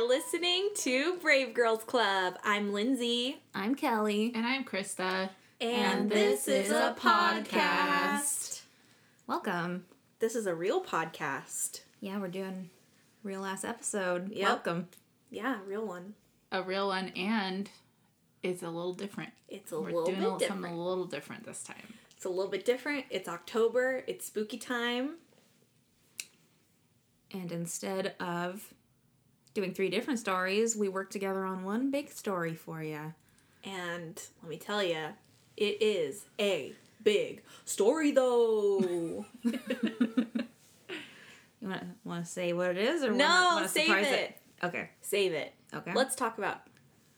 listening to Brave Girls Club. I'm Lindsay. I'm Kelly. And I'm Krista. And, this is a podcast. Welcome. This is a real podcast. Yeah, we're doing real ass episode. Yep. Welcome. Yeah, real one. A real one, and it's a little different. It's a We're little doing bit a little, something a little different this time. It's a little bit different. It's October. It's spooky time. And instead of doing three different stories, we worked together on one big story for you. And let me tell you, it is a big story though. You want to want to say what it is, or No, wanna, wanna save surprise it. Okay. Save it. Okay. Let's talk about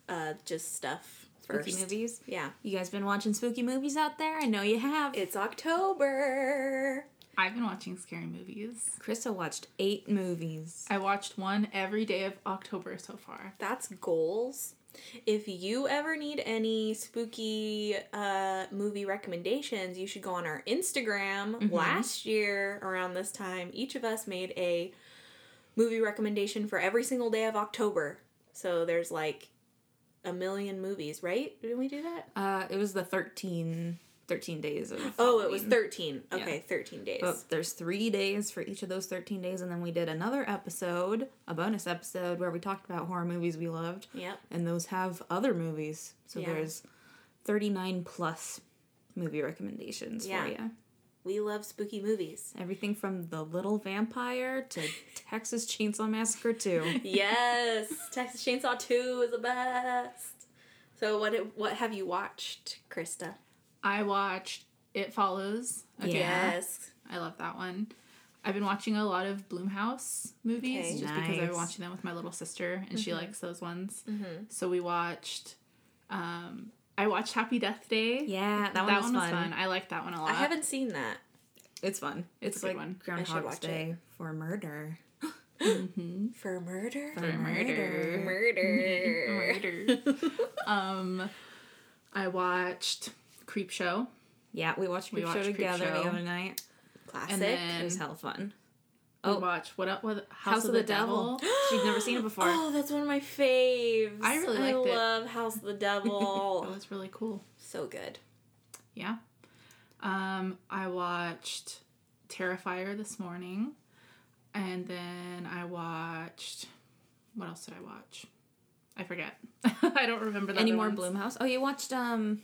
uh just stuff spooky first. movies. Yeah. You guys been watching spooky movies out there? I know you have. It's October. I've been watching scary movies. Krista watched eight movies. I watched one every day of October so far. That's goals. If you ever need any spooky uh, movie recommendations, you should go on our Instagram. Last year, around this time, each of us made a movie recommendation for every single day of October. So there's like a million movies, right? Didn't we do that? Uh, it was the 13, 13 days of. Oh, it was 13. Okay, 13 days. But there's three days for each of those 13 days, and then we did another episode, a bonus episode, where we talked about horror movies we loved. Yep. And those have other movies. So Yeah. there's 39 plus movie recommendations Yeah. for you. We love spooky movies. Everything from The Little Vampire to Texas Chainsaw Massacre 2. yes, Texas Chainsaw 2 is the best. So what what have you watched, Krista? I watched It Follows. Yeah. Yes. I love that one. I've been watching a lot of Blumhouse movies Okay. just because I've been watching them with my little sister and she likes those ones. So we watched. Um, I watched Happy Death Day. Yeah, that one was fun. I liked that one a lot. I haven't seen that. It's fun. It's, a good like one. Groundhog's watch Day for murder. For murder? For murder. Murder. Murder. um, I watched Creep Show. Yeah, we watched We Creep Show watched Creep together the other night. Classic. It was hella fun. We Oh. watched what? What? House, of, the, Devil. She'd never seen it before. oh, that's one of my faves. I really I liked it. love House of the Devil. that was really cool. so good. Yeah. Um, I watched Terrifier this morning, and then I watched. What else did I watch? I forget. I don't remember the Any more ones. Blumhouse? Oh, you watched um,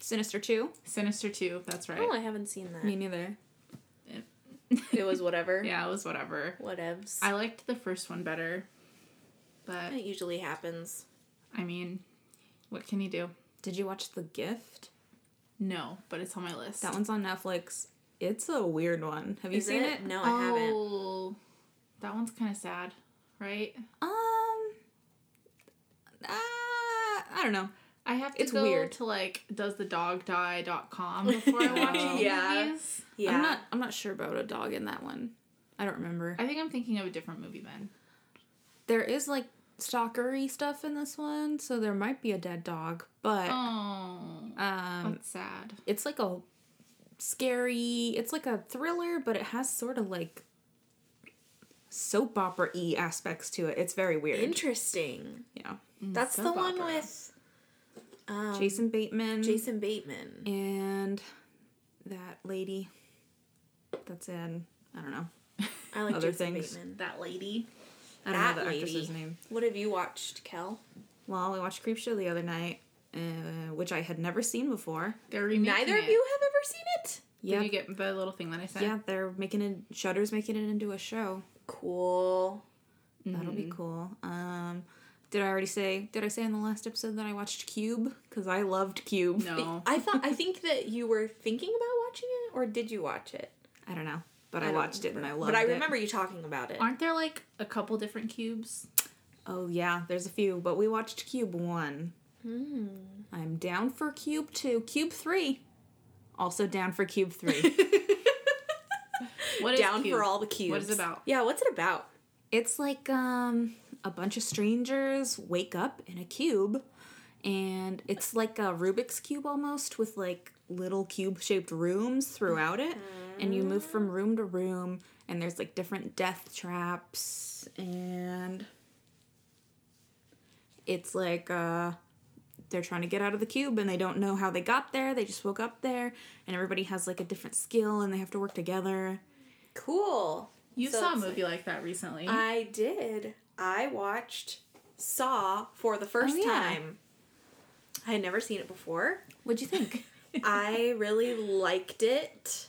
Sinister Two? Sinister Two. That's right. Oh, I haven't seen that. Me neither. It was whatever. yeah, it was whatever. Whatevs. I liked the first one better, but It usually happens. I mean, what can you do? Did you watch The Gift? No, but it's on my list. That one's on Netflix. It's a weird one. Have you Is seen it? it? No, I haven't. Oh, that one's kind of sad, right? Um. Uh, I don't know. I have to It's go weird. to like doesthedogdie.com before I watch Oh. Yeah. movies. Yeah. I'm not. I'm not sure about a dog in that one. I don't remember. I think I'm thinking of a different movie then. There is like stalkery stuff in this one, so there might be a dead dog, but Oh, um, that's sad. it's like a scary. It's like a thriller, but it has sort of like soap opera y aspects to it. It's very weird. Interesting. yeah. That's the one opera. with um, Jason Bateman. Jason Bateman. and that lady. That's in. I don't know. I like other Jason things. Bateman. That lady. I don't That know the lady. actress's name. What have you watched, Kel? Well, we watched Creep Show the other night, uh, which I had never seen before. They're remaking Neither it. of you have ever seen it. Yeah, Did you get the little thing that I said? yeah, they're making it. Shudder's making it into a show. Cool. That'll be cool. Um, did I already say? Did I say in the last episode that I watched Cube? Because I loved Cube. No. I thought I think that you were thinking about watching it, or did you watch it? I don't know, but I, don't watched it and I remember. it. But I it. remember you talking about it. Aren't there like a couple different cubes? Oh yeah, there's a few, but we watched Cube one. I'm down for Cube two. Cube three. Also down for Cube three. What is Down Cube? for all the cubes. What is it about? Yeah, what's it about? It's like um a bunch of strangers wake up in a cube and it's like a Rubik's cube almost with like little cube-shaped rooms throughout it and you move from room to room and there's like different death traps and it's like uh they're trying to get out of the cube and they don't know how they got there. They just woke up there and everybody has like a different skill and they have to work together. Cool. You So saw a it's movie like that recently. I did. I watched Saw for the first Oh, yeah. time. I had never seen it before. What'd you think? I really liked it.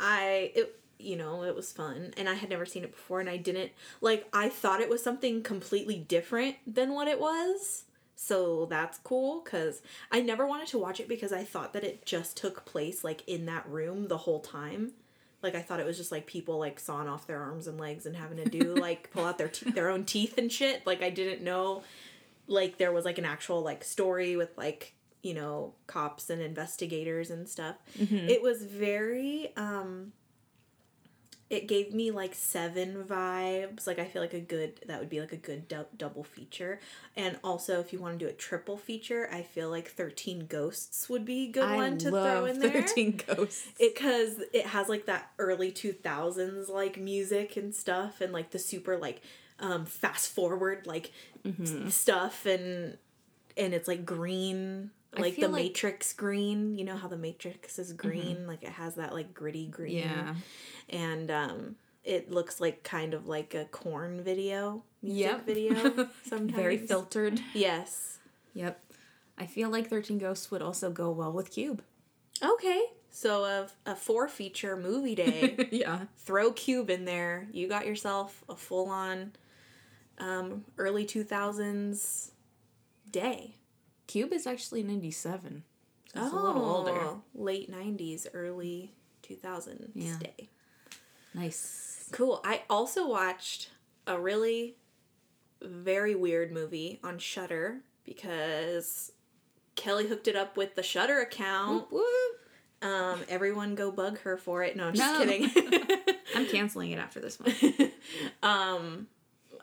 I it you know, it was fun and I had never seen it before and I didn't like I thought it was something completely different than what it was. So that's cool cuz I never wanted to watch it because I thought that it just took place like in that room the whole time. Like I thought it was just like people like sawing off their arms and legs and having to do like pull out their te- their own teeth and shit. Like I didn't know like there was like an actual like story with like you know cops and investigators and stuff it was very um it gave me like seven vibes. Like i feel like a good that would be like a good dou- double feature. And also if you want to do a triple feature i feel like 13 ghosts would be a good I one to throw in there. 13 Ghosts. because it has like that early 2000s like music and stuff and like the super like um fast forward like s- stuff and and it's like green like the like- matrix green you know how the matrix is green like it has that like gritty green Yeah. and um it looks like kind of like a Korn video music Yep. video sometimes Very filtered. yes Yep. I feel like 13 Ghosts would also go well with Cube. okay so a, a four feature movie day yeah. throw cube in there you got yourself a full-on um, early 2000s day Cube is actually 97. So it's a little older. Oh, late 90s early 2000s Yeah. day Nice. cool i also watched a really very weird movie on shudder because kelly hooked it up with the shudder account Whoop, whoop. um, everyone go bug her for it no i'm just No. kidding I'm canceling it after this one. um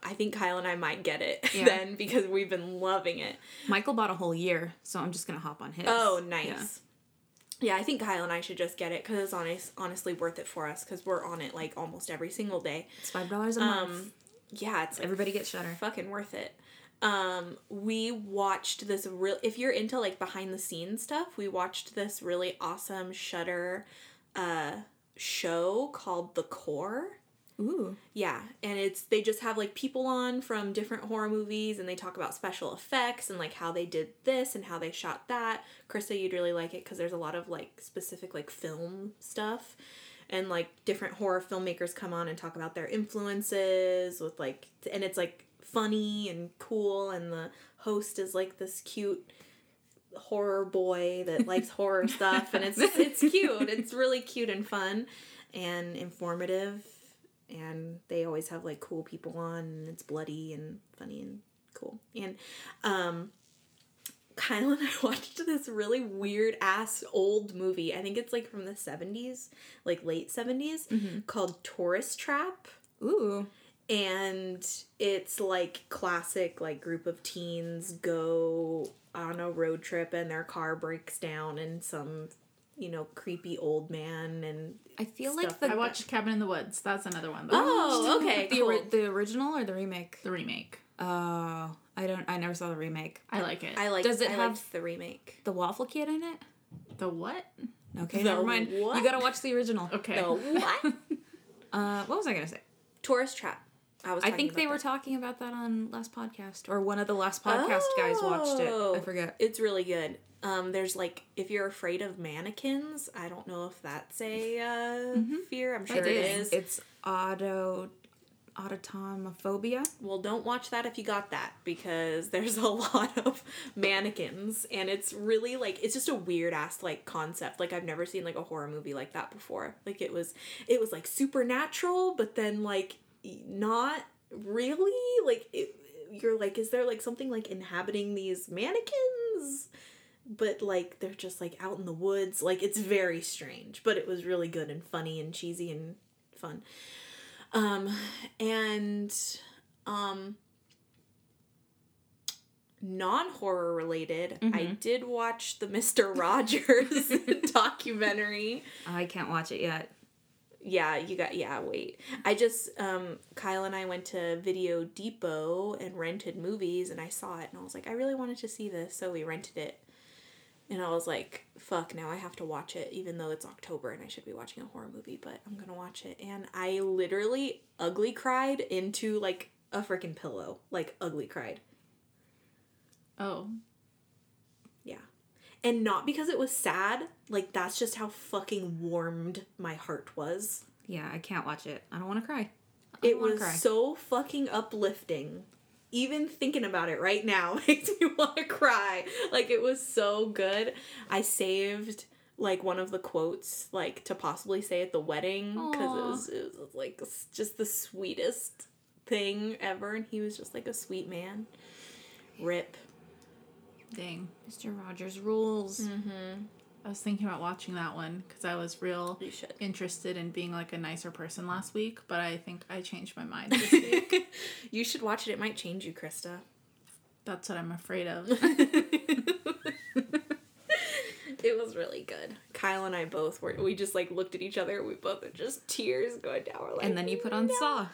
I think Kyle and I might get it Yeah. then because we've been loving it. Michael bought a whole year, so I'm just gonna hop on his. Oh, nice. Yeah, I think Kyle and I should just get it because it's honest, honestly worth it for us because we're on it like almost every single day. It's five dollars a month. Um, yeah, it's like Everybody gets Shudder. fucking worth it. Um, we watched this real. If you're into like behind the scenes stuff, we watched this really awesome Shudder, uh, show called The Core. Ooh. Yeah, and it's they just have like people on from different horror movies and they talk about special effects and like how they did this and how they shot that. Krista, you'd really like it because there's a lot of like specific like film stuff and like different horror filmmakers come on and talk about their influences with like and it's like funny and cool and the host is like this cute horror boy that likes horror stuff and it's it's cute. It's really cute and fun and informative and they always have like cool people on and it's bloody and funny and cool. And um Kyle and I watched this really weird ass old movie. I think it's like from the 70s, like late 70s, called Tourist Trap Ooh. and it's like classic like group of teens go on a road trip and their car breaks down and some you know creepy old man and I feel Stuff. like the I watched Cabin in the Woods. That's another one. That I oh watched. okay the, cool. the original or the remake. The remake. Oh, I don't. I never saw the remake. I like it. i like Does it I have- the remake The Waffle Kid in it. the what? Okay, The never mind. what? You gotta watch the original. Okay. no what Uh, what was I gonna say? tourist trap i was I think they about were talking about that on last podcast, or one of the last podcast guys watched it. I Oh. forget. it's really good um there's like if you're afraid of mannequins i don't know if that's a uh fear i'm sure It is It's auto autotomophobia. Well, don't watch that if you got that because there's a lot of mannequins and it's really like it's just a weird ass like concept. Like I've never seen like a horror movie like that before. Like it was it was like supernatural but then like not really like it, you're like is there like something like inhabiting these mannequins? But like they're just like out in the woods. Like it's very strange, but it was really good and funny and cheesy and fun. Um and um non-horror related i did watch the mr rogers documentary I can't watch it yet. Yeah, you got yeah, wait. I just um Kyle and I went to Video Depot and rented movies and I saw it and I was like, I really wanted to see this, so we rented it. And I was like, fuck, now I have to watch it even though it's October and I should be watching a horror movie, but I'm going to watch it. And I literally ugly cried into like a freaking pillow. Like ugly cried. Oh. And not because it was sad, like that's just how fucking warmed my heart was. Yeah, I can't watch it. I don't want to cry. It was cry. so fucking uplifting. Even thinking about it right now makes me want to cry. Like it was so good. I saved like one of the quotes like to possibly say at the wedding because it was, it was like just the sweetest thing ever and he was just like a sweet man. Rip. Dang. Mr. Rogers rules. Mm-hmm. I was thinking about watching that one because I was real interested in being like a nicer person last week, but I think I changed my mind this week. you should watch it. It might change you, Krista. That's what I'm afraid of. It was really good. Kyle and I both were. We just like looked at each other. We both were just tears going down. Like, And then you put on "No." Saw.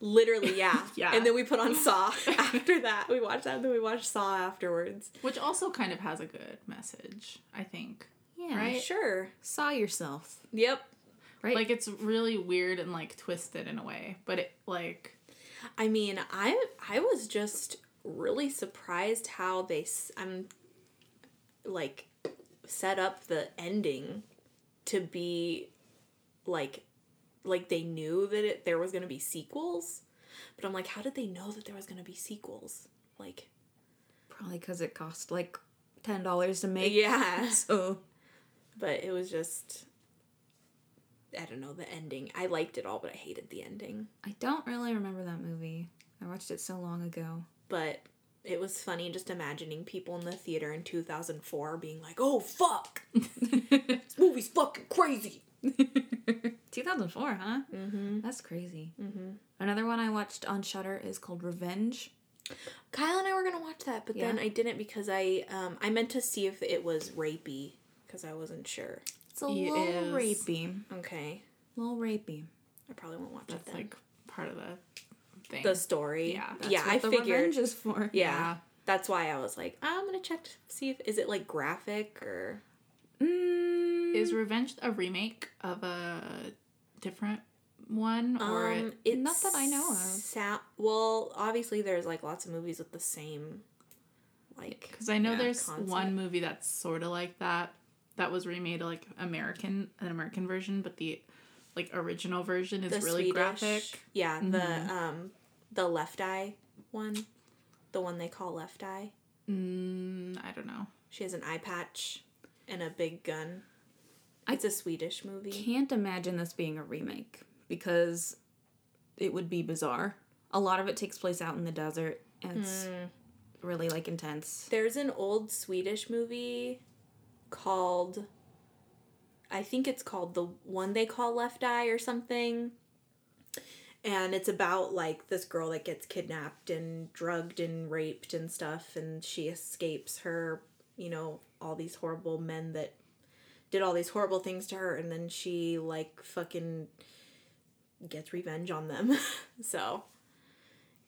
Literally, yeah. Yeah. And then we put on Saw after that. We watched that. And then we watched Saw afterwards. Which also kind of has a good message, I think. Yeah. Right? Sure. Saw yourself. Yep. Right. Like it's really weird and like twisted in a way, but it like I mean, I I was just really surprised how they. I'm um, like set up the ending to be like like they knew that it, there was going to be sequels but i'm like how did they know that there was going to be sequels like Probably because it cost like ten dollars to make. yeah So but it was just i don't know the ending i liked it all but i hated the ending I don't really remember that movie. I watched it so long ago. but it was funny just imagining people in the theater in 2004 being like oh fuck this movie's fucking crazy 2004, huh? Mm-hmm. That's crazy. Mm-hmm. Another one I watched on Shutter is called Revenge. Kyle and I were gonna watch that, but then I didn't because I um I meant to see if it was rapey because I wasn't sure. It's a It little is. rapey. Okay, A little rapey. I probably won't watch that's it then. like part of the thing. the story. Yeah, That's yeah, what I the figured. Revenge is for. Yeah, Yeah. that's why I was like, I'm gonna check to see if is it like graphic or Mm, Is Revenge a remake of a different one or um it, it's not that I know of. Sa- well, obviously there's like lots of movies with the same like Because I know yeah, there's concept. one movie that's sort of like that. That was remade like American, an American version, but the like original version is the really Swedish- graphic. Yeah, the um the Left Eye one, the one they call Left Eye. Mm, I don't know. She has an eye patch and a big gun. It's a Swedish movie. can't imagine this being a remake because it would be bizarre. A lot of it takes place out in the desert and it's hmm. really like intense. There's an old Swedish movie called I think it's called the one they call Left Eye or something. And it's about like this girl that gets kidnapped and drugged and raped and stuff and she escapes her, you know, all these horrible men that did all these horrible things to her and then she like fucking gets revenge on them. so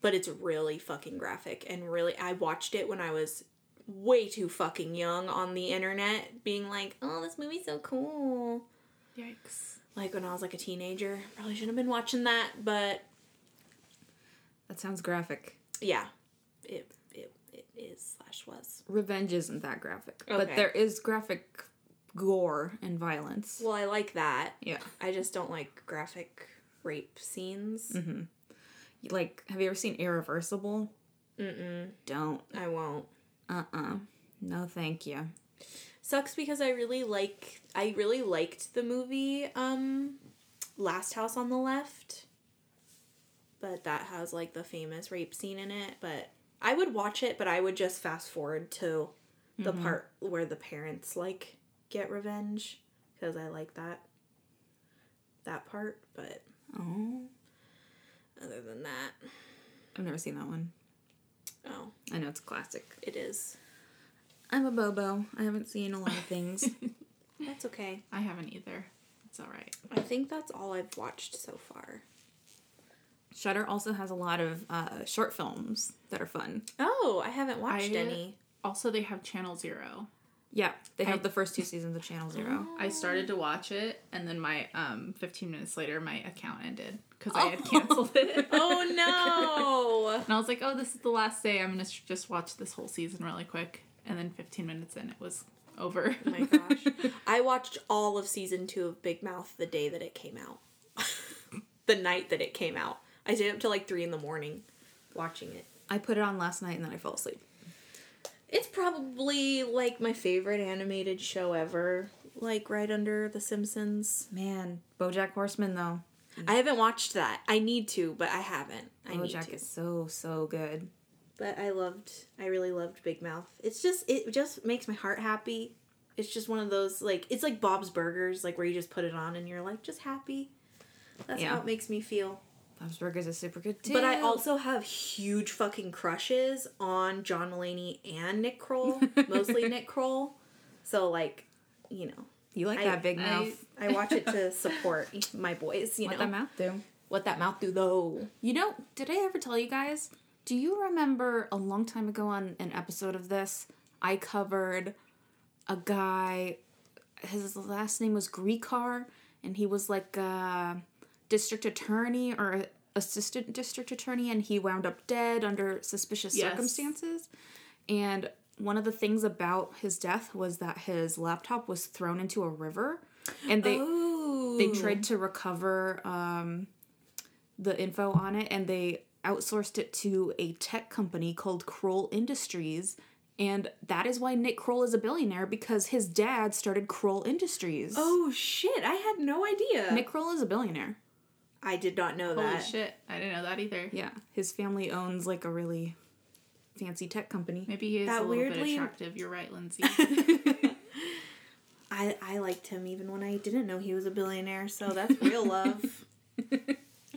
but it's really fucking graphic and really I watched it when I was way too fucking young on the internet being like, "Oh, this movie's so cool." Yikes. Like when I was like a teenager. Probably shouldn't have been watching that, but That sounds graphic. yeah. It it, it is slash was. Revenge isn't that graphic, but there is graphic gore and violence. Well, I like that. Yeah. I just don't like graphic rape scenes. Like, have you ever seen Irreversible? Mm-mm. Don't. I won't. Uh-uh. No, thank you. Sucks because I really like I really liked the movie um Last House on the Left. But that has like the famous rape scene in it, but I would watch it, but I would just fast forward to the part where the parents like get revenge because I like that that part, but Oh. other than that, I've never seen that one. oh, I know it's a classic. it is. I'm a Bobo. I haven't seen a lot of things. That's okay. I haven't either. it's all right. I think that's all I've watched so far. Shudder also has a lot of uh, short films that are fun. Oh, I haven't watched I- any. Also, they have Channel Zero. Yeah, they have I- the first two seasons of Channel Zero. I started to watch it, and then my um 15 minutes later, my account ended because I had canceled it. Oh no! And I was like, oh, this is the last day. I'm gonna just watch this whole season really quick. And then 15 minutes in, it was over. oh my gosh. I watched all of season two of Big Mouth the day that it came out. the night that it came out. I stayed up till like three in the morning watching it. I put it on last night and then I fell asleep. It's probably like my favorite animated show ever. Like right under The Simpsons. Man, BoJack Horseman though. I haven't watched that. I need to, but I haven't. I need BoJack to. is so so good. But I loved. I really loved Big Mouth. It's just. It just makes my heart happy. It's just one of those like. It's like Bob's Burgers, like where you just put it on and you're like just happy. That's Yeah. how it makes me feel. Bob's Burgers is super good too. But I also have huge fucking crushes on John Mulaney and Nick Kroll, mostly Nick Kroll. So like, you know, you like I, that big mouth. I, watch it to support my boys. You what know what that mouth do? what that mouth do though. You know, did I ever tell you guys? Do you remember a long time ago on an episode of this, I covered a guy, his last name was Gricar, and he was like a district attorney or assistant district attorney, and he wound up dead under suspicious Yes. circumstances. And one of the things about his death was that his laptop was thrown into a river, and they oh, they tried to recover um, the info on it and they outsourced it to a tech company called Kroll Industries. And that is why Nick Kroll is a billionaire because his dad started Kroll Industries. Oh shit! I had no idea. Nick Kroll is a billionaire. I did not know Holy that. shit. I didn't know that either. Yeah, his family owns like a really fancy tech company. Maybe he is That a little bit attractive. You're right, Lindsay. I I liked him even when I didn't know he was a billionaire. So that's real love.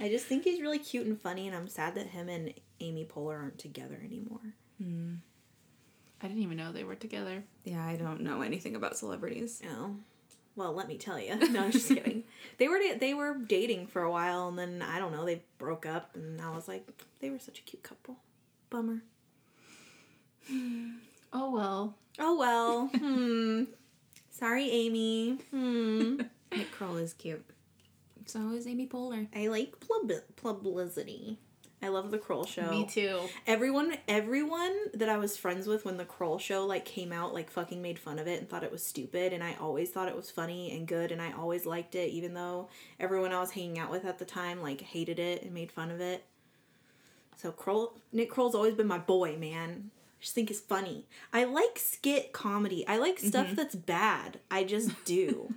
I just think he's really cute and funny, and I'm sad that him and Amy Poehler aren't together anymore. Hmm. I didn't even know they were together. Yeah, I don't know anything about celebrities. Oh, well, let me tell you. No, I'm just kidding. They were they were dating for a while, and then I don't know. They broke up, and I was like, they were such a cute couple. Bummer. Oh well. Oh well. Hmm. Sorry, Amy. Hmm. Nick Kroll is cute. So is Amy Poehler. I like pub- publicity. I love the Kroll show. Me too. Everyone, everyone that I was friends with when the Kroll show like came out, like fucking made fun of it and thought it was stupid. And I always thought it was funny and good, and I always liked it, even though everyone I was hanging out with at the time like hated it and made fun of it. So Kroll, Nick Kroll's always been my boy, man. I just think it's funny. I like skit comedy. I like stuff mm-hmm. that's bad. I just do.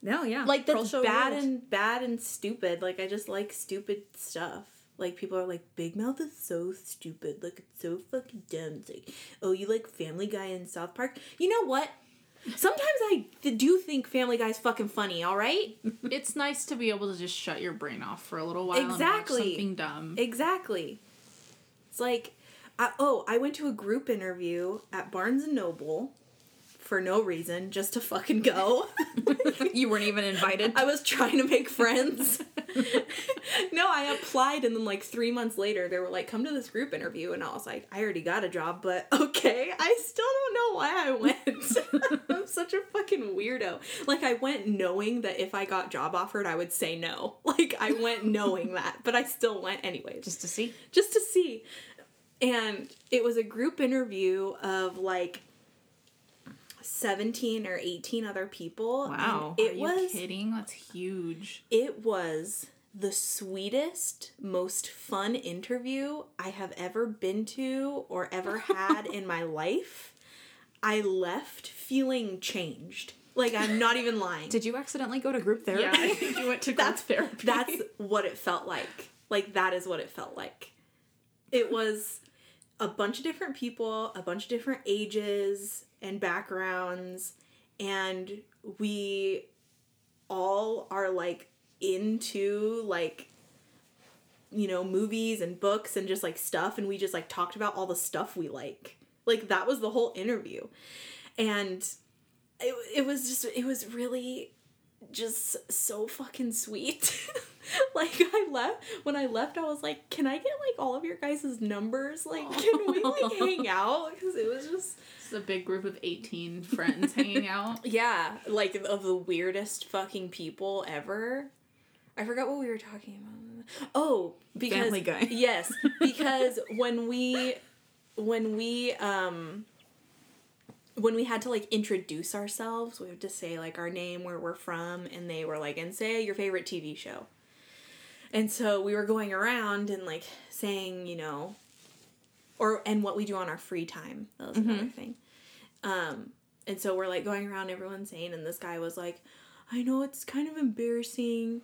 No, yeah. like that's bad ruled. and bad and stupid. Like I just like stupid stuff. Like people are like, Big Mouth is so stupid. Like it's so fucking dumb. It's like, oh, you like Family Guy and South Park? You know what? Sometimes I th- do think Family Guy's fucking funny. All right, It's nice to be able to just shut your brain off for a little while and Exactly. watch something dumb. exactly. It's like, I, oh, I went to a group interview at Barnes and Noble for no reason, just to fucking go. you weren't even invited. I was trying to make friends. no, I applied and then like three months later they were like, come to this group interview and I was like, I already got a job, but okay. I still don't know why I went. I'm such a fucking weirdo. Like I went knowing that if I got job offered I would say no. Like I went knowing that, but I still went anyways Just to see. just to see. And it was a group interview of like 17 or 18 other people. and Wow. It Are you was kidding? That's huge. it was the sweetest, most fun interview I have ever been to or ever had in my life. I left feeling changed. Like I'm not even lying. Did you accidentally go to group therapy? Yeah, I think you went to group that's group therapy. That's what it felt like. Like that is what it felt like. It was a bunch of different people, a bunch of different ages and backgrounds, and we all are like into like you know movies and books and just like stuff and we just like talked about all the stuff we like like that was the whole interview and it, it was just it was really just so fucking sweet. like I left when I left, I was like, "Can I get like all of your guys' numbers? Like, can we like hang out?" Because it was just It's a big group of 18 friends hanging out. yeah, like of the weirdest fucking people ever. I forgot what we were talking about. Oh, because Family Guy. Yes, because when we when we um when we had to like introduce ourselves, we had to say like our name, where we're from, and they were like, and say your favorite TV show. And so we were going around and like saying, you know, or and what we do on our free time. That was another thing. Um, and so we're like going around, everyone saying, and this guy was like, I know it's kind of embarrassing,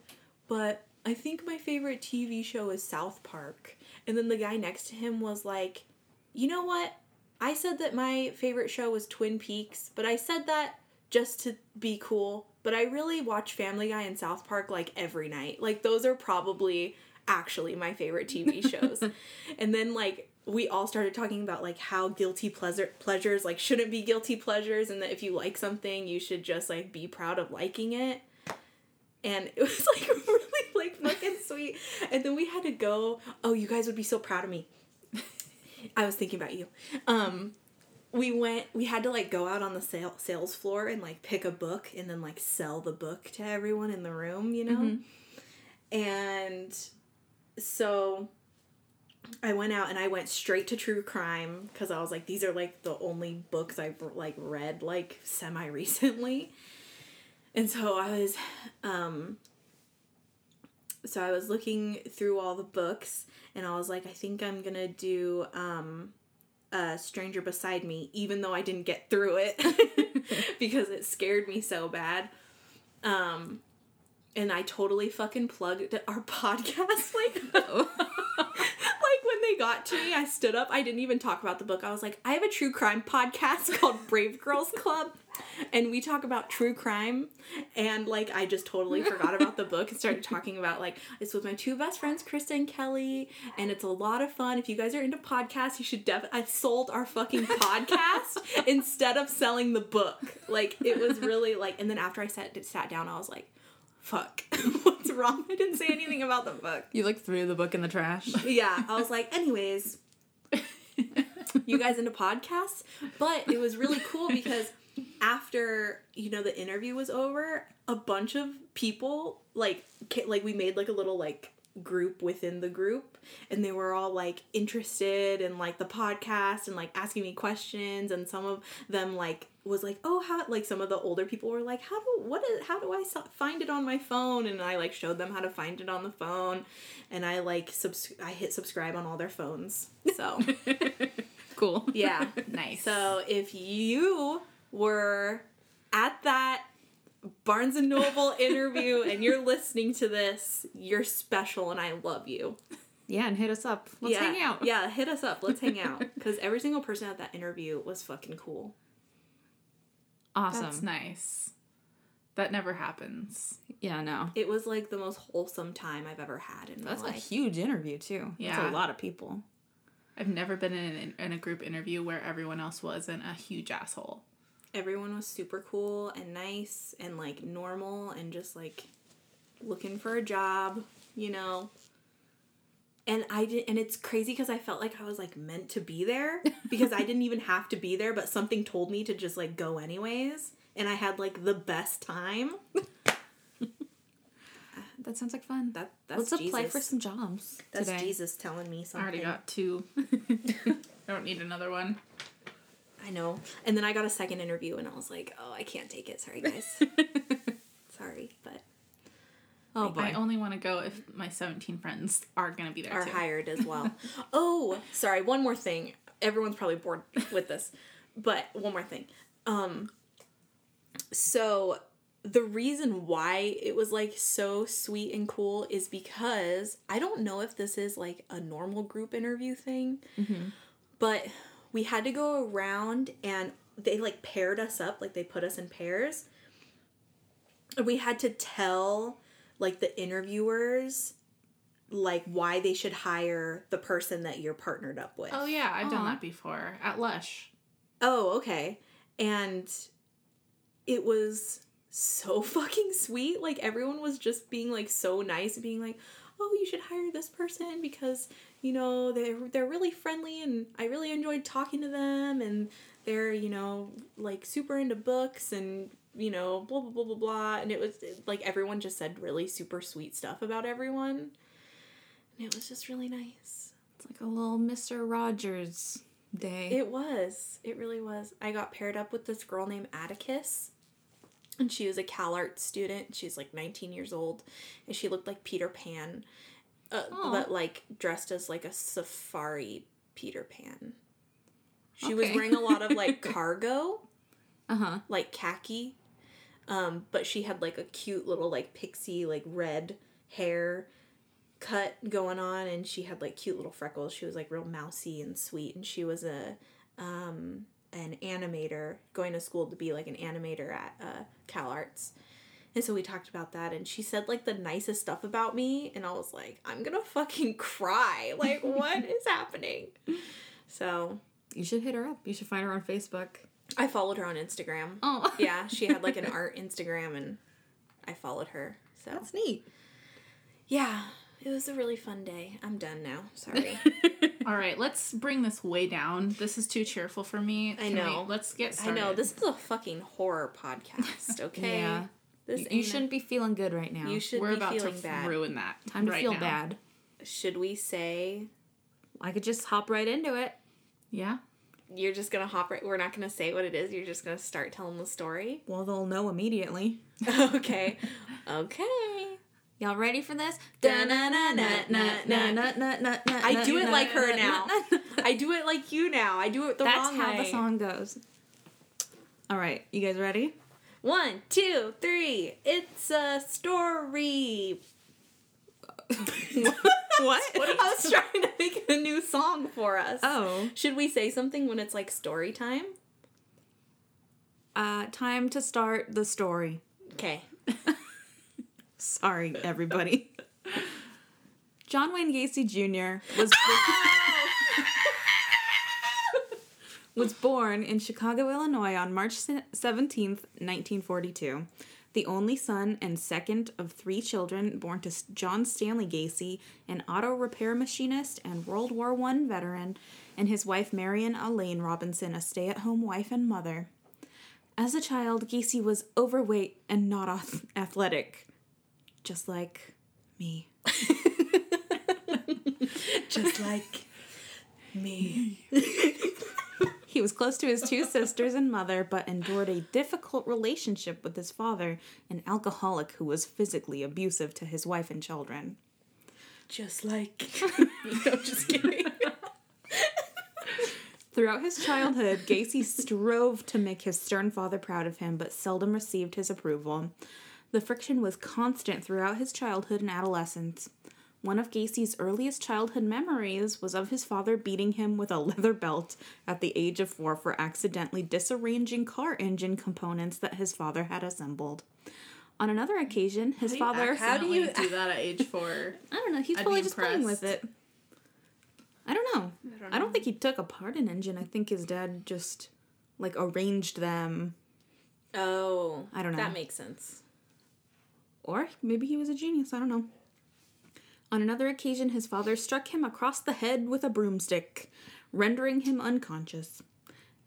but I think my favorite TV show is South Park. And then the guy next to him was like, you know what? I said that my favorite show was Twin Peaks, but I said that just to be cool. But I really watch Family Guy and South Park like every night. Like those are probably actually my favorite TV shows. and then like we all started talking about like how guilty pleasure pleasures like shouldn't be guilty pleasures and that if you like something you should just like be proud of liking it. And it was like really like fucking sweet. And then we had to go, oh you guys would be so proud of me. I was thinking about you. Um we went we had to like go out on the sale, sales floor and like pick a book and then like sell the book to everyone in the room, you know? And so I went out and I went straight to true crime because I was like these are like the only books I've like read like semi recently. And so I was um so I was looking through all the books and I was like I think I'm to do um a stranger beside me even though I didn't get through it because it scared me so bad. Um and I totally fucking plugged our podcast like when they got to me, I stood up. I didn't even talk about the book. I was like, I have a true crime podcast called Brave Girls Club, and we talk about true crime. And like, I just totally forgot about the book and started talking about like it's with my two best friends, Krista and Kelly, and it's a lot of fun. If you guys are into podcasts, you should definitely. I sold our fucking podcast instead of selling the book. Like it was really like. And then after I sat sat down, I was like. Fuck. What's wrong? I didn't say anything about the book. You like threw the book in the trash. Yeah, I was like, anyways, you guys into podcasts? But it was really cool because after, you know, the interview was over, a bunch of people like like we made like a little like group within the group and they were all like interested in like the podcast and like asking me questions and some of them like was like oh how like some of the older people were like how do what is how do i so- find it on my phone and i like showed them how to find it on the phone and i like subs- i hit subscribe on all their phones so Cool. yeah Nice. so if you were at that Barnes and Noble interview and you're listening to this, you're special and I love you. Yeah, and hit us up. Let's yeah, hang out. Yeah, hit us up. Let's hang out. Because every single person at that interview was fucking cool. Awesome. That's nice. That never happens. Yeah, no. It was like the most wholesome time I've ever had in my That's a life. huge interview too. Yeah. That's a lot of people. I've never been in, in a group interview where everyone else wasn't a huge asshole. Everyone was super cool and nice and like normal and just like looking for a job, you know. And I did and it's crazy because I felt like I was like meant to be there because I didn't even have to be there, but something told me to just like go anyways. And I had like the best time. That sounds like fun. That that's Let's apply for some jobs That's today. Jesus telling me something. I already got two. I don't need another one. I know. And then I got a second interview and I was like, oh, I can't take it. Sorry, guys. Oh boy. I only want to go if my 17 friends are going to be there are too. hired as well. oh, sorry. One more thing. Everyone's probably bored with this, but one more thing. Um, so the reason why it was like so sweet and cool is because I don't know if this is like a normal group interview thing, but we had to go around and they like paired us up, like they put us in pairs. And we had to tell like the interviewers like why they should hire the person that you're partnered up with. Oh, yeah. I've done that before at Lush. Oh, okay. And it was so fucking sweet. Like everyone was just being like so nice, and being like, "Oh, you should hire this person because you know they're they're really friendly and I really enjoyed talking to them and they're you know like super into books and you know blah blah blah blah blah." And it was like everyone just said really super sweet stuff about everyone, and it was just really nice. It's like a little Mister Rogers day. It was. It really was. I got paired up with this girl named Atticus. And she was a CalArts student. She's like 19 years old. And she looked like Peter Pan. Uh, but like dressed as like a safari Peter Pan. She was wearing a lot of like cargo, uh huh. like khaki. Um, but she had like a cute little like pixie like red hair cut going on and she had like cute little freckles. She was like real mousy and sweet and she was a um an animator going to school to be like an animator at uh CalArts. And so we talked about that and she said like the nicest stuff about me and I was like, I'm to fucking cry. Like what is happening? So, You should hit her up. You should find her on Facebook. I followed her on Instagram. Oh, Yeah, she had like an art Instagram and I followed her. So, that's neat. yeah, it was a really fun day. I'm done now. Sorry. All right, let's bring this way down. This is too cheerful for me. I Can we- know. let's get I started. know this is a fucking horror podcast, okay? Yeah. This You, ain't you a- shouldn't be feeling good right now. You should We're be about feeling to bad. ruin that. Time to right feel now. bad. Should we say I could just hop right into it. Yeah. You're just gonna hop right? We're not gonna say what it is. You're just gonna start telling the story. Well, they'll know immediately. okay. Okay. Y'all ready for this? I do it like her now. I do it like you now. I do it the wrong way. That's wrong how way. the song goes. All right, you guys ready? One, two, three. It's a story. what? I was trying to make a new song for us. Oh, Should we say something when it's like story time? uh, time to start the story. Okay. Sorry, everybody. John Wayne Gacy Jr. was was born in Chicago, Illinois on March se- 17th, 1942. The only son and second of three children born to John Stanley Gacy, an auto repair machinist and World War I veteran, and his wife Marion Elaine Robinson, a stay at home wife and mother. As a child, Gacy was overweight and not athletic, just like me. Just like me. He was close to his two sisters and mother, but endured a difficult relationship with his father, an alcoholic who was physically abusive to his wife and children. Just like. no, just kidding. Throughout his childhood, Gacy strove to make his stern father proud of him, but seldom received his approval. The friction was constant throughout his childhood and adolescence. One of Gacy's earliest childhood memories was of his father beating him with a leather belt at the age of four for accidentally disarranging car engine components that his father had assembled. On another occasion, his father. How do you- do that at age four? I don't know. He's I'd probably just playing with it. I don't know. I don't I don't think he took apart an engine. I think his dad just like arranged them, Oh. I don't know. That makes sense. or maybe he was a genius. I don't know. On another occasion, his father struck him across the head with a broomstick, rendering him unconscious.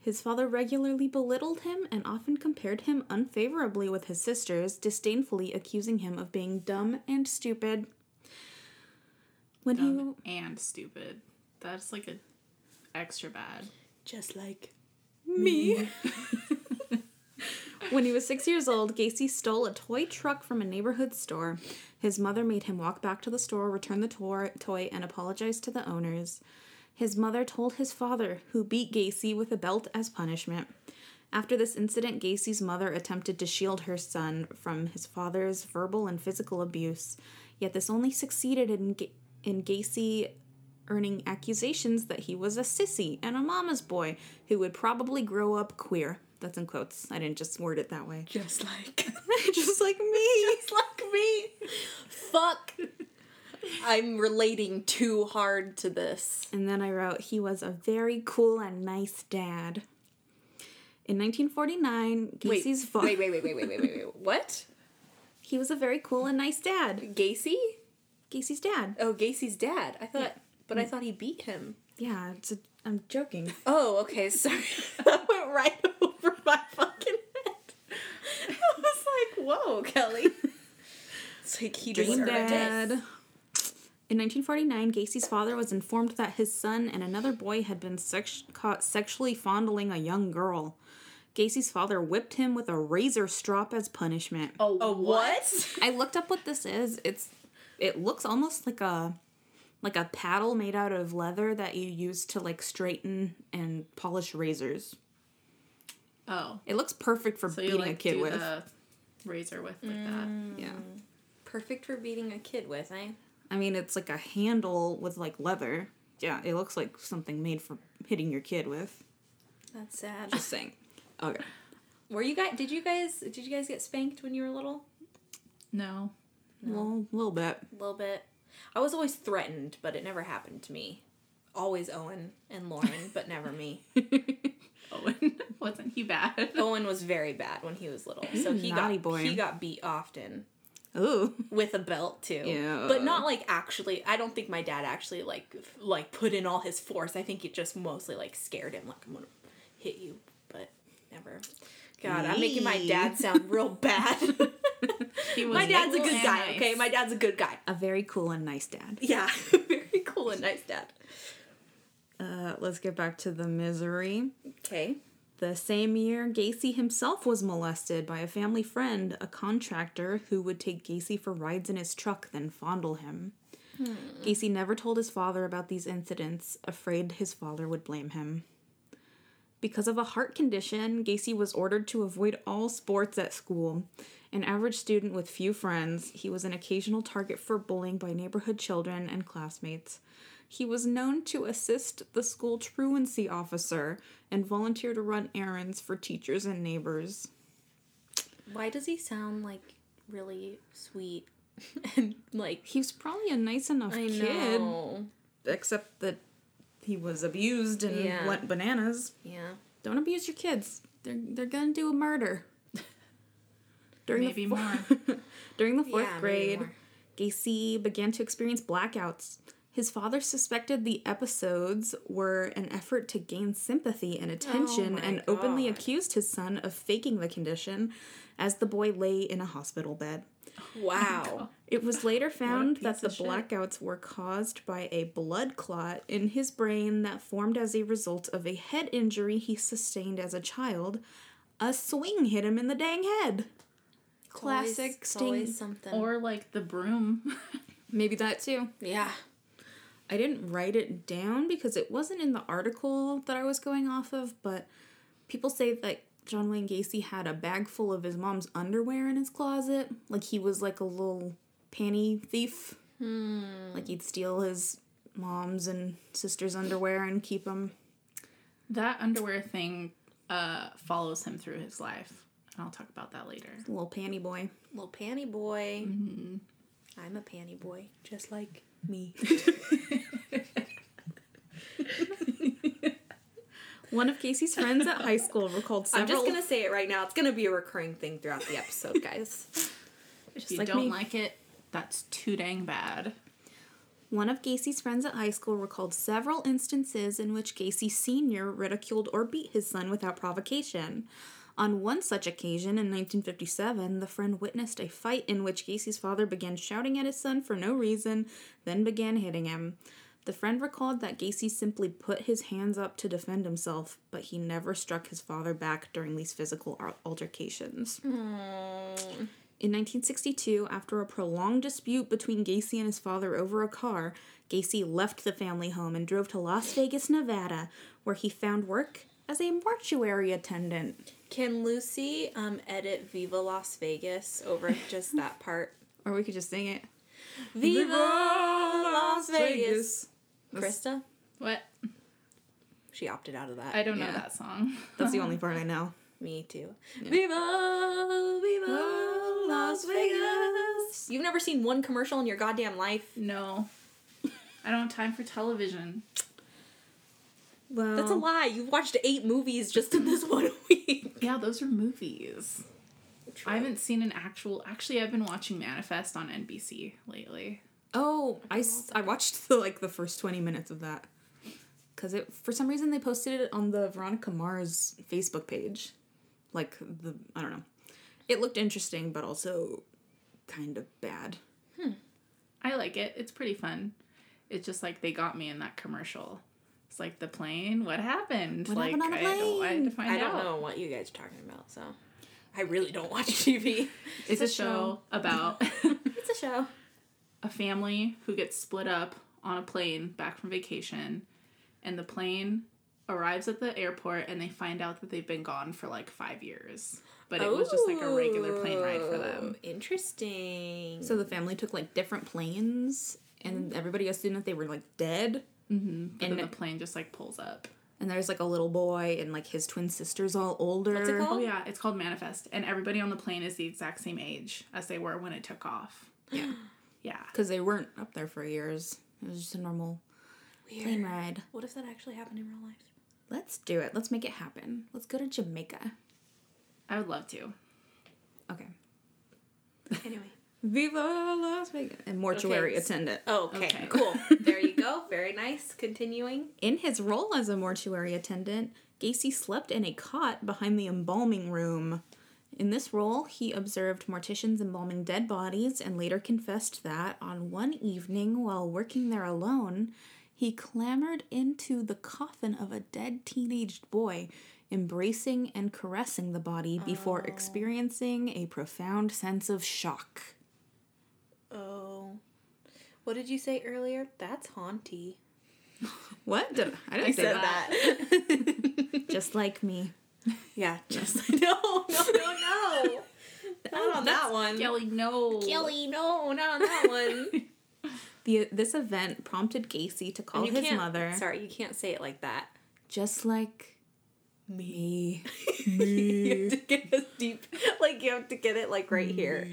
His father regularly belittled him and often compared him unfavorably with his sisters, disdainfully accusing him of being dumb and stupid. When Dumb and stupid. That's like a extra bad. Just like Me. when he was six years old, Gacy stole a toy truck from a neighborhood store. His mother made him walk back to the store, return the to- toy, and apologize to the owners. His mother told his father, who beat Gacy with a belt as punishment. After this incident, Gacy's mother attempted to shield her son from his father's verbal and physical abuse. Yet this only succeeded in, Ga- in Gacy earning accusations that he was a sissy and a mama's boy who would probably grow up queer. That's in quotes. I didn't just word it that way. just like just like me. just like me. Fuck. I'm relating too hard to this. And then I wrote, he was a very cool and nice dad. In 1949, Wait, Gacy's father. wait, wait, wait, wait, wait, wait, wait, wait. What? He was a very cool and nice dad. Gacy? Gacy's dad. Oh, Gacy's dad. I thought, but I thought he beat him. Yeah, it's a, I'm joking. Oh, okay. Sorry, went right over my fucking head. I was like, "Whoa, Kelly." It's like he Dream deserved dad. it. In 1949, Gacy's father was informed that his son and another boy had been sex- caught sexually fondling a young girl. Gacy's father whipped him with a razor strop as punishment. Oh, A what? I looked up what this is. It's it looks almost like a like a paddle made out of leather that you use to like straighten and polish razors. Oh. It looks perfect for So you beating like a kid do with. the razor with like that. Yeah. Perfect for beating a kid with, eh? I mean, it's like a handle with like leather. Yeah, it looks like something made for hitting your kid with. That's sad. Just saying. Okay. Were you guys? Did you guys? Did you guys get spanked when you were little? No. Well, a little bit. A little bit. I was always threatened, but it never happened to me. Always Owen and Lauren, but never me. Owen wasn't he bad? Owen was very bad when he was little, so he Naughty got boy. he got beat often Ooh. with a belt too. Yeah. but not like actually. I don't think my dad actually like f- like put in all his force. I think it just mostly like scared him, like I'm gonna hit you, but never. God, I'm making my dad sound real bad. He was my dad's a good guy. nice. Okay, my dad's a good guy. A very cool and nice dad. Yeah, very cool and nice dad. Uh, let's get back to the misery. Okay. The same year, Gacy himself was molested by a family friend, a contractor who would take Gacy for rides in his truck, then fondle him. Gacy never told his father about these incidents, afraid his father would blame him. Because of a heart condition, Gacy was ordered to avoid all sports at school. An average student with few friends, he was an occasional target for bullying by neighborhood children and classmates. He was known to assist the school truancy officer and volunteer to run errands for teachers and neighbors. Why does he sound like really sweet and like He was probably a nice enough I kid, know? except that he was abused and Yeah. went bananas. Yeah. Don't abuse your kids. They're they're gonna do a murder. During Maybe the more. During the fourth Yeah, grade. Gacy began to experience blackouts. His father suspected the episodes were an effort to gain sympathy and oh attention my and openly accused his son of faking the condition as the boy lay in a hospital bed. Wow. It was later found that the of shit. blackouts were caused by a blood clot in his brain that formed as a result of a head injury he sustained as a child. A swing hit him in the dang head. Classic Always- sting. always something. or like the broom. Maybe that too. yeah. I didn't write it down because it wasn't in the article that I was going off of, but people say that John Wayne Gacy had a bag full of his mom's underwear in his closet. Like he was like a little panty thief. Like he'd steal his mom's and sister's underwear and keep them. that underwear thing uh, follows him through his life. And I'll talk about that later. Little panty boy. Little panty boy. I'm a panty boy, just like me. One of Gacy's friends at high school recalled several. I'm just gonna say it right now. It's gonna be a recurring thing throughout the episode, guys. If you like don't me. like it, that's too dang bad. One of Gacy's friends at high school recalled several instances in which Gacy Sr. ridiculed or beat his son without provocation. On one such occasion in 1957, the friend witnessed a fight in which Gacy's father began shouting at his son for no reason, then began hitting him. The friend recalled that Gacy simply put his hands up to defend himself, but he never struck his father back during these physical al- altercations. Hmm. In 1962, after a prolonged dispute between Gacy and his father over a car, Gacy left the family home and drove to Las Vegas, Nevada, where he found work as a mortuary attendant. Can Lucy um edit Viva Las Vegas over just that part? Or we could just sing it. Viva Las Vegas. Krista? What? She opted out of that. I don't know Yeah. that song. That's the only part I know. Me too. Viva, Viva Las Vegas. You've never seen one commercial in your goddamn life? No. I don't have time for television. Well, That's a lie. You've watched eight movies just in this one week. Yeah, those are movies. I haven't seen an actual. Actually, I've been watching Manifest on NBC lately. Oh, I I watched the like the first 20 minutes of that. Cuz it for some reason they posted it on the Veronica Mars Facebook page. Like the I don't know. It looked interesting but also kind of bad. Hmm. I like it. It's pretty fun. It's just like they got me in that commercial. It's like the plane. What happened? What like happened on the I, don't- I to plane? find I don't out. know what you guys are talking about, so I really don't watch TV. It's a show about it's a show. a family who gets split up on a plane back from vacation, and the plane arrives at the airport and they find out that they've been gone for like five years. But it was just like a regular plane ride for them. Oh, Interesting. So the family took like different planes and everybody assumed that they were like dead. Mm-hmm. But then And- the plane just like pulls up. And there's like a little boy and like his twin sisters all older. What's it Oh yeah, it's called Manifest, and everybody on the plane is the exact same age as they were when it took off. Yeah. Yeah, Cuz they weren't up there for years. It was just a normal plane ride. What if that actually happened in real life? Let's do it. Let's make it happen. Let's go to Jamaica. I would love to. Okay. Anyway. Viva Las Vegas. And mortuary Okay. attendant. Oh, okay. Okay. Cool. there you go. Very nice. Continuing. In his role as a mortuary attendant, Gacy slept in a cot behind the embalming room. In this role, he observed morticians embalming dead bodies and later confessed that on one evening while working there alone, he clambered into the coffin of a dead teenaged boy, embracing and caressing the body before oh. experiencing a profound sense of shock. Oh. What did you say earlier? That's haunty. What? Did, I didn't I say said that. that. Just like me. yeah, just no, no, no, no. Oh, not on that one. Kelly, no. Kelly, no, not on that one. The, this event prompted Gacy to call his mother, Sorry, you can't say it like that. just like me. you have to get a deep, like you have to get it like right here.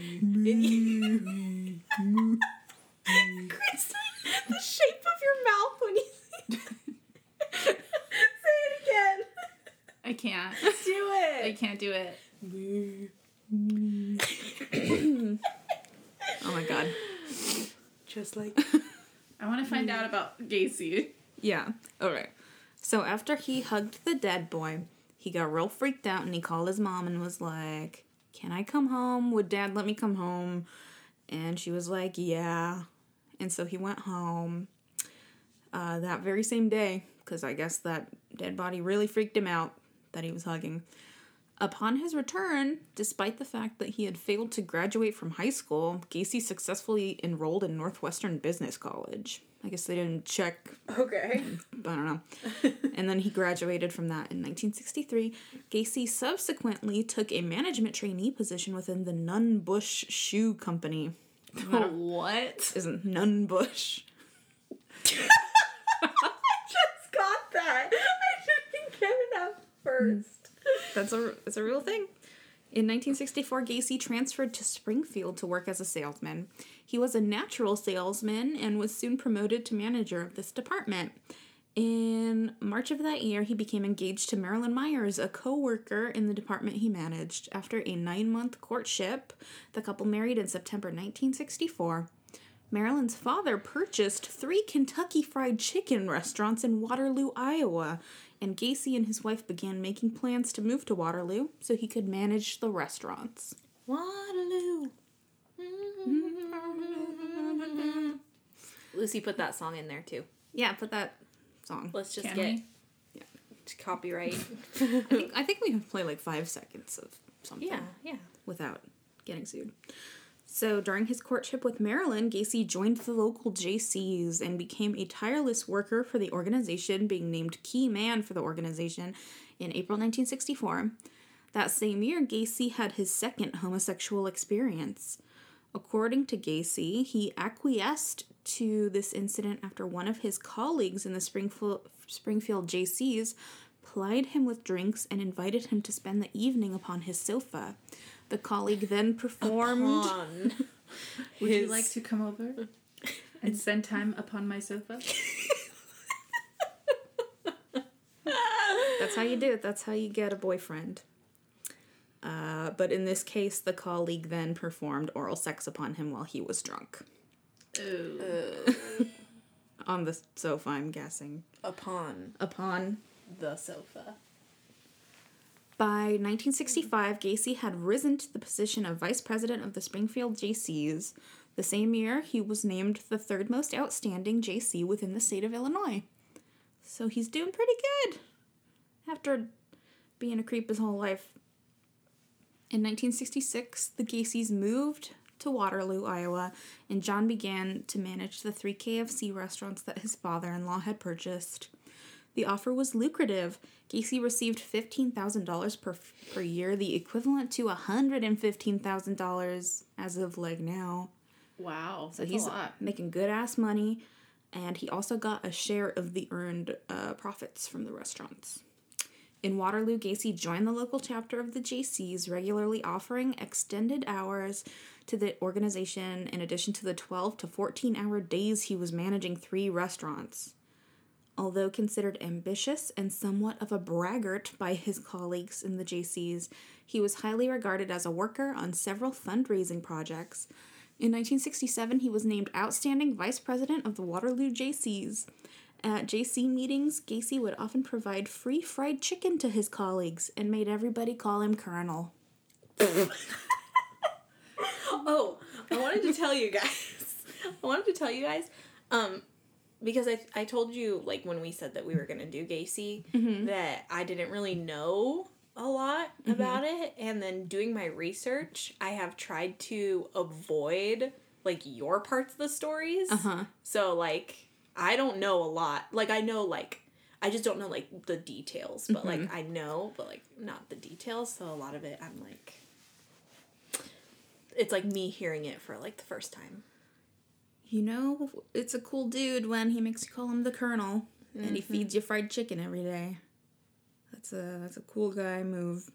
Kristen, the shape of your mouth when you say, say it again. I can't. Do it. I can't do it. Oh my god. Just like I want to find out about Gacy. Yeah. Alright. So after he hugged the dead boy, he got real freaked out and he called his mom and was like, Can I come home? Would dad let me come home? And she was like, Yeah. And so he went home uh, that very same day, because I guess that dead body really freaked him out that he was hugging. Upon his return, despite the fact that he had failed to graduate from high school, Gacy successfully enrolled in Northwestern Business College. I guess they didn't check okay. I don't know. and then he graduated from that in 1963. Gacy subsequently took a management trainee position within the Nunn Bush Shoe Company. what? Isn't Nunn Bush? Just got that. I didn't get it at first. That's a it's a real thing. In 1964, Gacy transferred to Springfield to work as a salesman. He was a natural salesman and was soon promoted to manager of this department. In March of that year, he became engaged to Marilyn Myers, a co worker in the department he managed. After a nine month courtship, the couple married in September 1964. Marilyn's father purchased three Kentucky Fried Chicken restaurants in Waterloo, Iowa, and Gacy and his wife began making plans to move to Waterloo so he could manage the restaurants. Waterloo. Lucy put that song in there too. Yeah, put that song. Let's just Can get we? copyright. I think, I think we can play like five seconds of something yeah, yeah. without getting sued. So during his courtship with Marilyn, Gacy joined the local JCs and became a tireless worker for the organization, being named key man for the organization in April 1964. That same year, Gacy had his second homosexual experience. According to Gacy, he acquiesced to this incident after one of his colleagues in the Springfield, Springfield JCs plied him with drinks and invited him to spend the evening upon his sofa. The colleague then performed. On. Would you like to come over and spend time upon my sofa? That's how you do it. That's how you get a boyfriend. Uh, but in this case, the colleague then performed oral sex upon him while he was drunk. Ooh. On the sofa, I'm guessing. Upon Upon. the sofa. By 1965, Gacy had risen to the position of vice president of the Springfield JCs. The same year, he was named the third most outstanding JC within the state of Illinois. So he's doing pretty good after being a creep his whole life. In 1966, the Gacy's moved to Waterloo, Iowa, and John began to manage the three KFC restaurants that his father in law had purchased. The offer was lucrative. Gacy received $15,000 per, per year, the equivalent to $115,000 as of like now. Wow. So he's making good ass money, and he also got a share of the earned uh, profits from the restaurants. In Waterloo, Gacy joined the local chapter of the JCs, regularly offering extended hours to the organization in addition to the 12 to 14 hour days he was managing three restaurants. Although considered ambitious and somewhat of a braggart by his colleagues in the JCs, he was highly regarded as a worker on several fundraising projects. In 1967, he was named Outstanding Vice President of the Waterloo JCs. At JC meetings, Gacy would often provide free fried chicken to his colleagues and made everybody call him Colonel. Oh, I wanted to tell you guys. I wanted to tell you guys, um, because I I told you like when we said that we were gonna do Gacy that I didn't really know a lot about it, and then doing my research, I have tried to avoid like your parts of the stories. Uh huh. So like I don't know a lot. Like I know like I just don't know like the details, but like mm-hmm. I know, but like not the details. So a lot of it I'm like it's like me hearing it for like the first time. You know, it's a cool dude when he makes you call him the Colonel and he mm-hmm. feeds you fried chicken every day. That's a that's a cool guy move.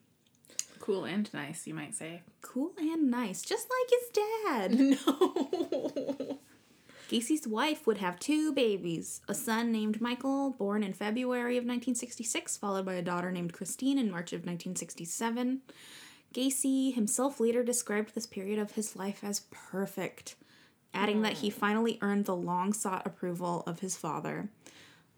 Cool and nice, you might say. Cool and nice, just like his dad. No. Gacy's wife would have two babies a son named Michael, born in February of 1966, followed by a daughter named Christine in March of 1967. Gacy himself later described this period of his life as perfect, adding that he hmm. finally earned the long sought approval of his father.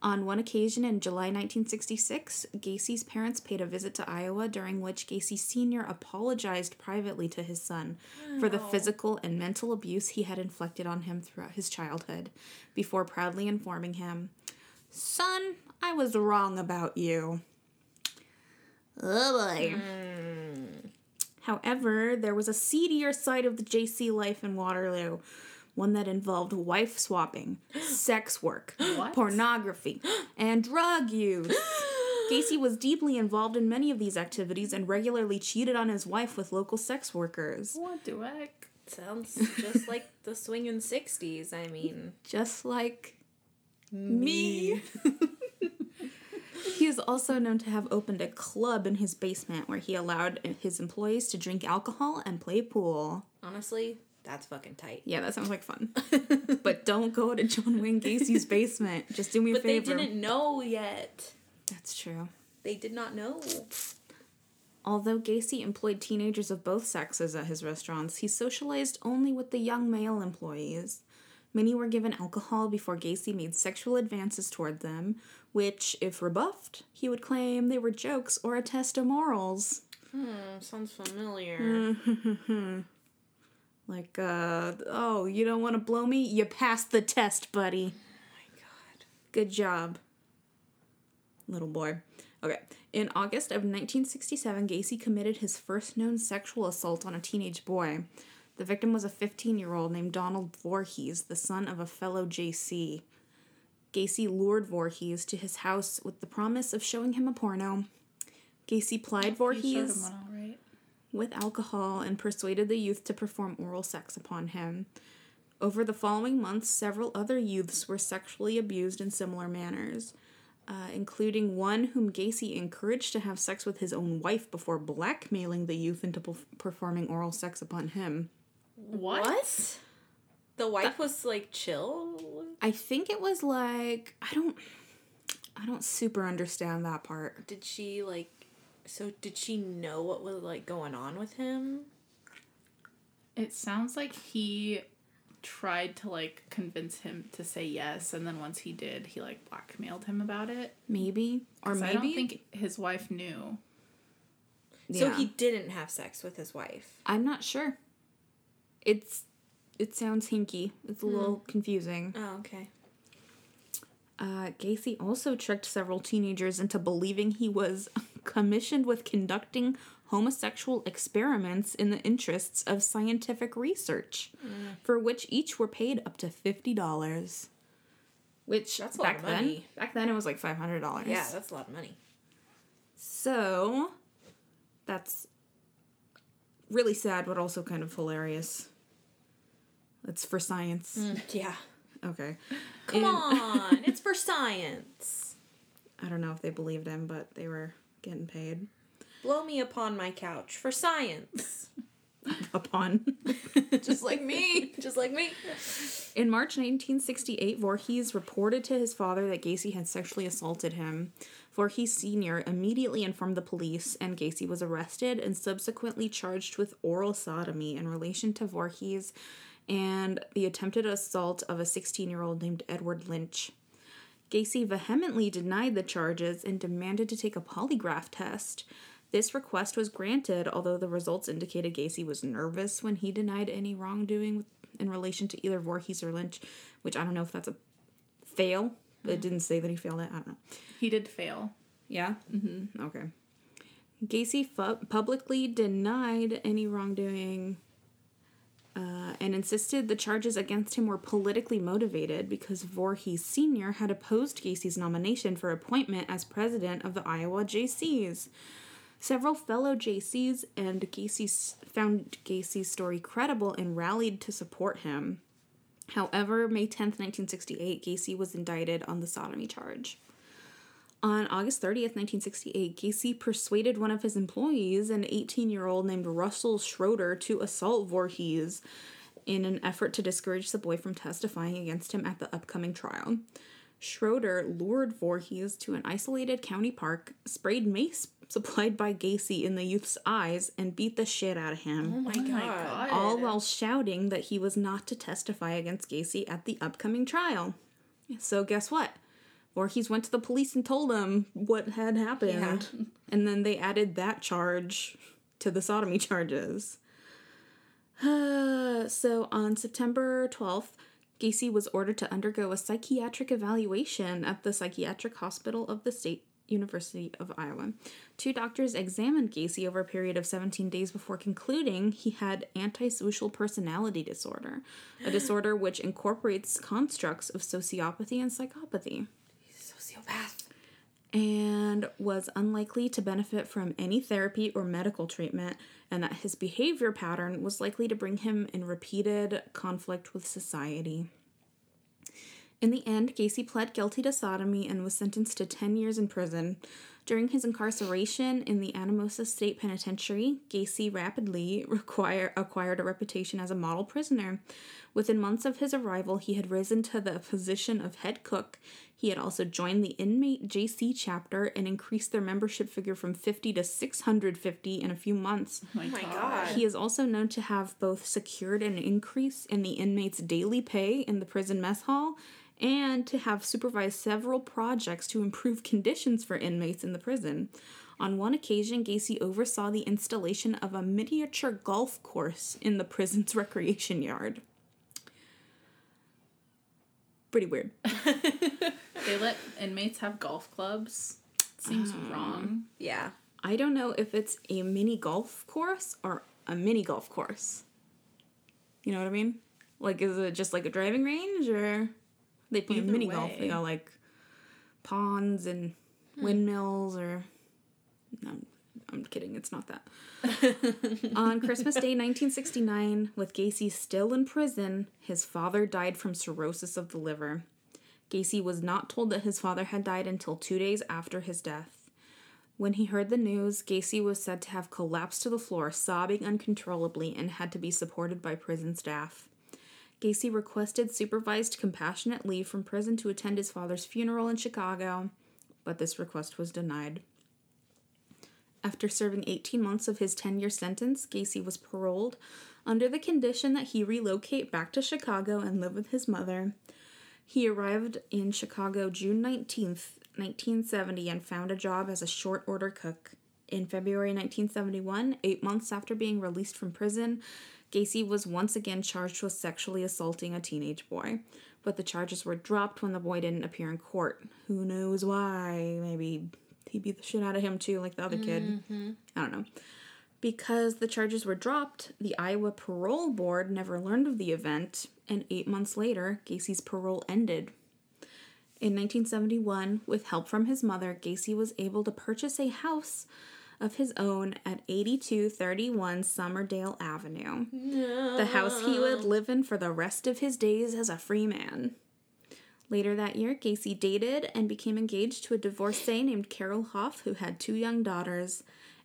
On one occasion in July 1966, Gacy's parents paid a visit to Iowa during which Gacy Sr. apologized privately to his son for the physical and mental abuse he had inflicted on him throughout his childhood, before proudly informing him, Son, I was wrong about you. Oh boy. Hmm. However, there was a seedier side of the JC life in Waterloo, one that involved wife swapping, sex work, What? pornography, and drug use. Gacy was deeply involved in many of these activities and regularly cheated on his wife with local sex workers. What do I? Sounds just like the swinging 60s. I mean, Just like me. he is also known to have opened a club in his basement where he allowed his employees to drink alcohol and play pool. honestly, that's fucking tight. Yeah, that sounds like fun. but don't go to John Wayne Gacy's basement. Just do me a But they didn't know yet. That's true. They did not know. Although Gacy employed teenagers of both sexes at his restaurants, he socialized only with the young male employees. Many were given alcohol before Gacy made sexual advances toward them, which, if rebuffed, he would claim they were jokes or a test of morals. Hmm, sounds familiar. Like, uh, oh, you don't want to blow me? You passed the test, buddy. Oh my god. Good job, little boy. Okay. In August of 1967, Gacy committed his first known sexual assault on a teenage boy. The victim was a 15 year old named Donald Voorhees, the son of a fellow JC. Gacy lured Voorhees to his house with the promise of showing him a porno. Gacy plied Voorhees him one, all right. With alcohol and persuaded the youth to perform oral sex upon him. Over the following months, several other youths were sexually abused in similar manners, uh, including one whom Gacy encouraged to have sex with his own wife before blackmailing the youth into perf- performing oral sex upon him. What? The wife was like chill. I think it was like I don't I don't super understand that part. Did she like? So did she know what was like going on with him? It sounds like he tried to like convince him to say yes, and then once he did, he like blackmailed him about it. Maybe Or maybe I don't think his wife knew. So he didn't have sex with his wife. I'm not sure. It's it sounds hinky. It's a little confusing. Oh, okay. Uh, Gacy also tricked several teenagers into believing he was commissioned with conducting homosexual experiments in the interests of scientific research, mm. for which each were paid up to fifty dollars. Which That's a lot back of then, money. back then it was like five hundred dollars. Yeah, that's a lot of money. So, that's really sad, but also kind of hilarious. It's for science. Mm, yeah. Okay. Come And- on, it's for science. I don't know if they believed him, but they were getting paid Blow me upon my couch for science. upon. Just like me. Just like me. In March 1968, Voorhees reported to his father that Gacy had sexually assaulted him. Voorhees Sr. immediately informed the police, and Gacy was arrested and subsequently charged with oral sodomy in relation to Voorhees and the attempted assault of a 16 year old named Edward Lynch. Gacy vehemently denied the charges and demanded to take a polygraph test. This request was granted, although the results indicated Gacy was nervous when he denied any wrongdoing in relation to either Voorhees or Lynch, which I don't know if that's a fail. But it didn't say that he failed it. I don't know. He did fail. Yeah? Mm-hmm. Okay. Gacy fu- publicly denied any wrongdoing uh, and insisted the charges against him were politically motivated because Voorhees Sr. had opposed Gacy's nomination for appointment as president of the Iowa JCs. Several fellow JCs and Gacy's found Gacy's story credible and rallied to support him. However, May 10th, 1968, Gacy was indicted on the sodomy charge. On August 30th, 1968, Gacy persuaded one of his employees, an 18 year old named Russell Schroeder, to assault Voorhees in an effort to discourage the boy from testifying against him at the upcoming trial. Schroeder lured Voorhees to an isolated county park, sprayed mace supplied by Gacy in the youth's eyes, and beat the shit out of him Oh my god. my God. all while shouting that he was not to testify against Gacy at the upcoming trial. So guess what? Voorhees went to the police and told them what had happened. And then they added that charge to the sodomy charges. so on September 12th, Gacy was ordered to undergo a psychiatric evaluation at the Psychiatric Hospital of the State University of Iowa. Two doctors examined Gacy over a period of 17 days before concluding he had antisocial personality disorder, a disorder which incorporates constructs of sociopathy and psychopathy, Sociopath. and was unlikely to benefit from any therapy or medical treatment, and that his behavior pattern was likely to bring him in repeated conflict with society. In the end, Gacy pled guilty to sodomy and was sentenced to 10 years in prison. During his incarceration in the Anamosa State Penitentiary, Gacy rapidly require, acquired a reputation as a model prisoner. Within months of his arrival, he had risen to the position of head cook. He had also joined the inmate JC chapter and increased their membership figure from 50 to 650 in a few months. Oh my, Oh my God. God. He is also known to have both secured an increase in the inmates' daily pay in the prison mess hall and to have supervised several projects to improve conditions for inmates in the prison. On one occasion, Gacy oversaw the installation of a miniature golf course in the prison's recreation yard. Pretty weird. They let inmates have golf clubs. Seems um, wrong. Yeah. I don't know if it's a mini golf course or a mini golf course. You know what I mean? Like, is it just like a driving range or they play Either mini golf? They way. got like ponds and hmm. windmills or. No, I'm kidding. It's not that. On Christmas Day 1969, with Gacy still in prison, his father died from cirrhosis of the liver. Gacy was not told that his father had died until two days after his death. When he heard the news, Gacy was said to have collapsed to the floor, sobbing uncontrollably, and had to be supported by prison staff. Gacy requested supervised compassionate leave from prison to attend his father's funeral in Chicago. but this request was denied. After serving 18 months of his 10 year sentence, Gacy was paroled under the condition that he relocate back to Chicago and live with his mother. He arrived in Chicago June 19th, 1970, and found a job as a short order cook. In February 1971, eight months after being released from prison, Gacy was once again charged with sexually assaulting a teenage boy, but the charges were dropped when the boy didn't appear in court. Who knows why? Maybe he beat the shit out of him too, like the other kid. Mm-hmm. I don't know. Because the charges were dropped, the Iowa Parole Board never learned of the event, and eight months later, Gacy's parole ended. In 1971, with help from his mother, Gacy was able to purchase a house of his own at 8231 Summerdale Avenue. The house he would live in for the rest of his days as a free man. Later that year, Gacy dated and became engaged to a divorcee named Carol Hoff, who had two young daughters.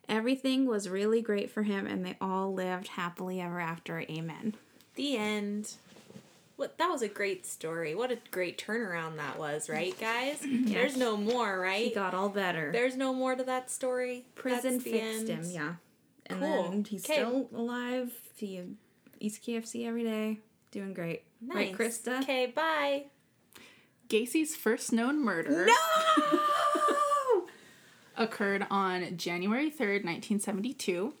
Everything was really great for him, and they all lived happily ever after. Amen. The end. What that was a great story. What a great turnaround that was, right, guys? There's no more, right? He got all better. There's no more to that story. Prison That's the fixed end. him, yeah. And Cool. then he's 'Kay. still alive. He eats KFC every day. Doing great. Right, Krista? Okay, bye. Gacy's first known murder No! occurred on January 3rd, 1972.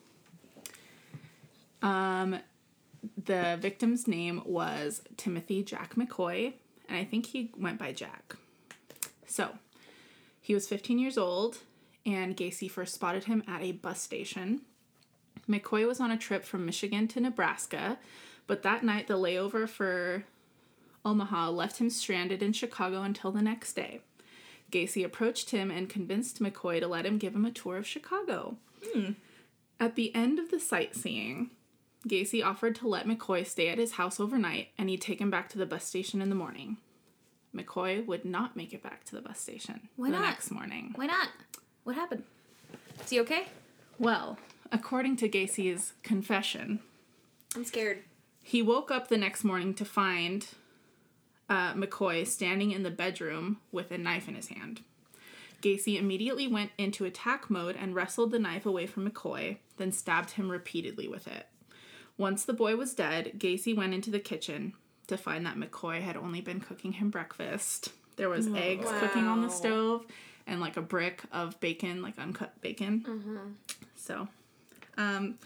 Um, the victim's name was Timothy Jack McCoy, and I think he went by Jack. So, he was 15 years old, and Gacy first spotted him at a bus station. McCoy was on a trip from Michigan to Nebraska, but that night the layover for Omaha left him stranded in Chicago until the next day. Gacy approached him and convinced McCoy to let him give him a tour of Chicago. Hmm. At the end of the sightseeing, Gacy offered to let McCoy stay at his house overnight and he'd take him back to the bus station in the morning. McCoy would not make it back to the bus station Why the not? next morning. Why not? What happened? Is he okay? Well, according to Gacy's confession, I'm scared. He woke up the next morning to find uh, McCoy standing in the bedroom with a knife in his hand. Gacy immediately went into attack mode and wrestled the knife away from McCoy, then stabbed him repeatedly with it. Once the boy was dead, Gacy went into the kitchen to find that McCoy had only been cooking him breakfast. There was eggs cooking on the stove and like a brick of bacon, like uncut bacon. So, um,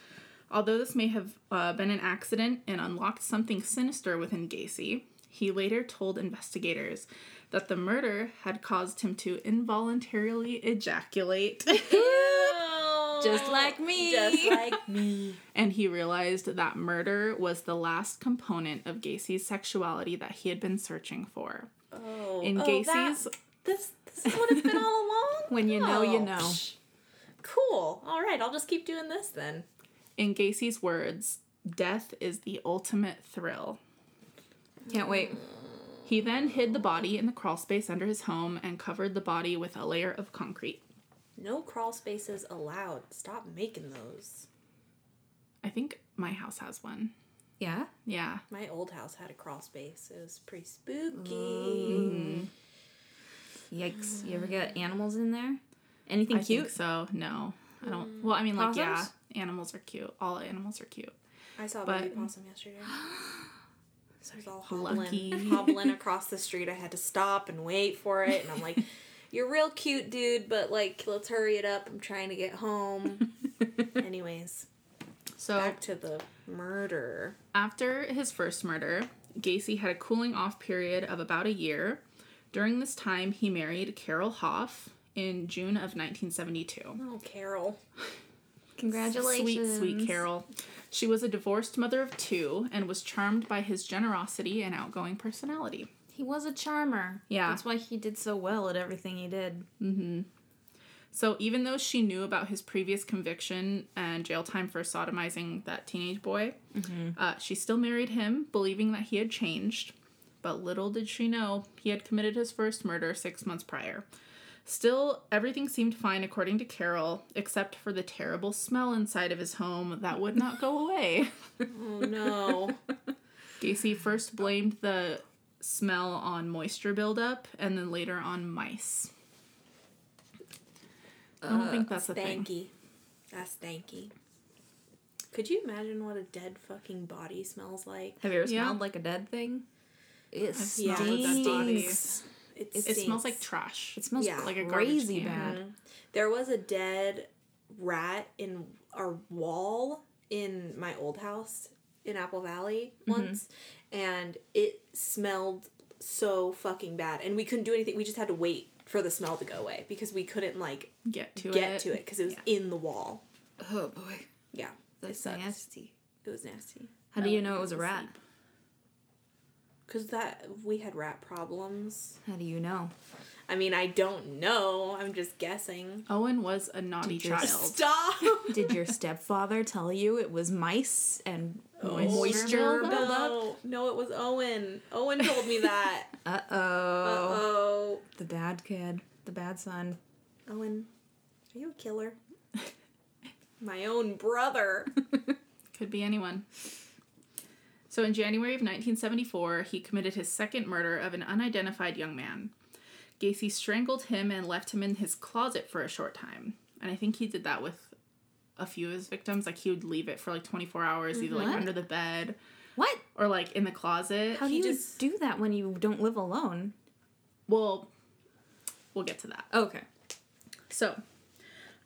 Although this may have uh, been an accident and unlocked something sinister within Gacy, he later told investigators that the murder had caused him to involuntarily ejaculate, Just like me. Just like me. and he realized that murder was the last component of Gacy's sexuality that he had been searching for. Oh, In oh, Gacy's, that- this this is what it's been all along. When you know, you Oh, know. Cool. All right, I'll just keep doing this then. in Gacy's words, death is the ultimate thrill. Can't wait. He then hid the body in the crawl space under his home and covered the body with a layer of concrete. No crawl spaces allowed. Stop making those. I think my house has one. Yeah. Yeah. My old house had a crawl space. It was pretty spooky. Mm-hmm. Yikes. You ever get animals in there? Anything I cute? think so. No. I don't. Well, I mean, like, yeah, animals are cute. All animals are cute. I saw a But- baby possum yesterday. So I was all hobbling, hobbling across the street. I had to stop and wait for it, and I'm like, "You're real cute, dude, but like, let's hurry it up. I'm trying to get home." Anyways, So, back to the murder. after his first murder, Gacy had a cooling off period of about a year. During this time, he married Carol Hoff in June of 1972. Oh, Carol. Congratulations. Sweet, sweet Carol. She was a divorced mother of two and was charmed by his generosity and outgoing personality. He was a charmer. Yeah. That's why he did so well at everything he did. Mm-hmm. So even though she knew about his previous conviction and jail time for sodomizing that teenage boy, uh, she still married him, believing that he had changed. But little did she know he had committed his first murder six months prior. Still, everything seemed fine according to Carol, except for the terrible smell inside of his home that would not go away. Oh no. Gacy first blamed the smell on moisture buildup and then later on mice. I don't think that's a thing. Stanky. That's stanky. Could you imagine what a dead fucking body smells like? Have you ever Yeah. smelled like a dead thing? It smelled a dead body. stinks. It, It smells like trash. It smells Yeah. Like a garbage crazy can. bad. There was a dead rat in our wall in my old house in Apple Valley Mm-hmm. once, and it smelled so fucking bad, and we couldn't do anything. We just had to wait for the smell to go away because we couldn't like Get to get it. to it because it was Yeah. in the wall. Oh boy, Yeah, that's it nasty. It was nasty How do you know it was a rat? because that we had rat problems. How do you know? I mean, I don't know. I'm just guessing. Owen was a naughty Did child. Stop. Did your stepfather tell you it was mice and Moisture moisture buildup? No, no, it was Owen. Owen told me that. Uh oh. Uh oh. The bad kid. The bad son. Owen, are you a killer? My own brother. Could be anyone. So in January of 1974, he committed his second murder of an unidentified young man. Gacy strangled him and left him in his closet for a short time. And I think he did that with a few of his victims. Like he would leave it for like 24 hours, either like under the bed What? or like in the closet. How do He you just- do that when you don't live alone? Well, we'll get to that. Okay. So,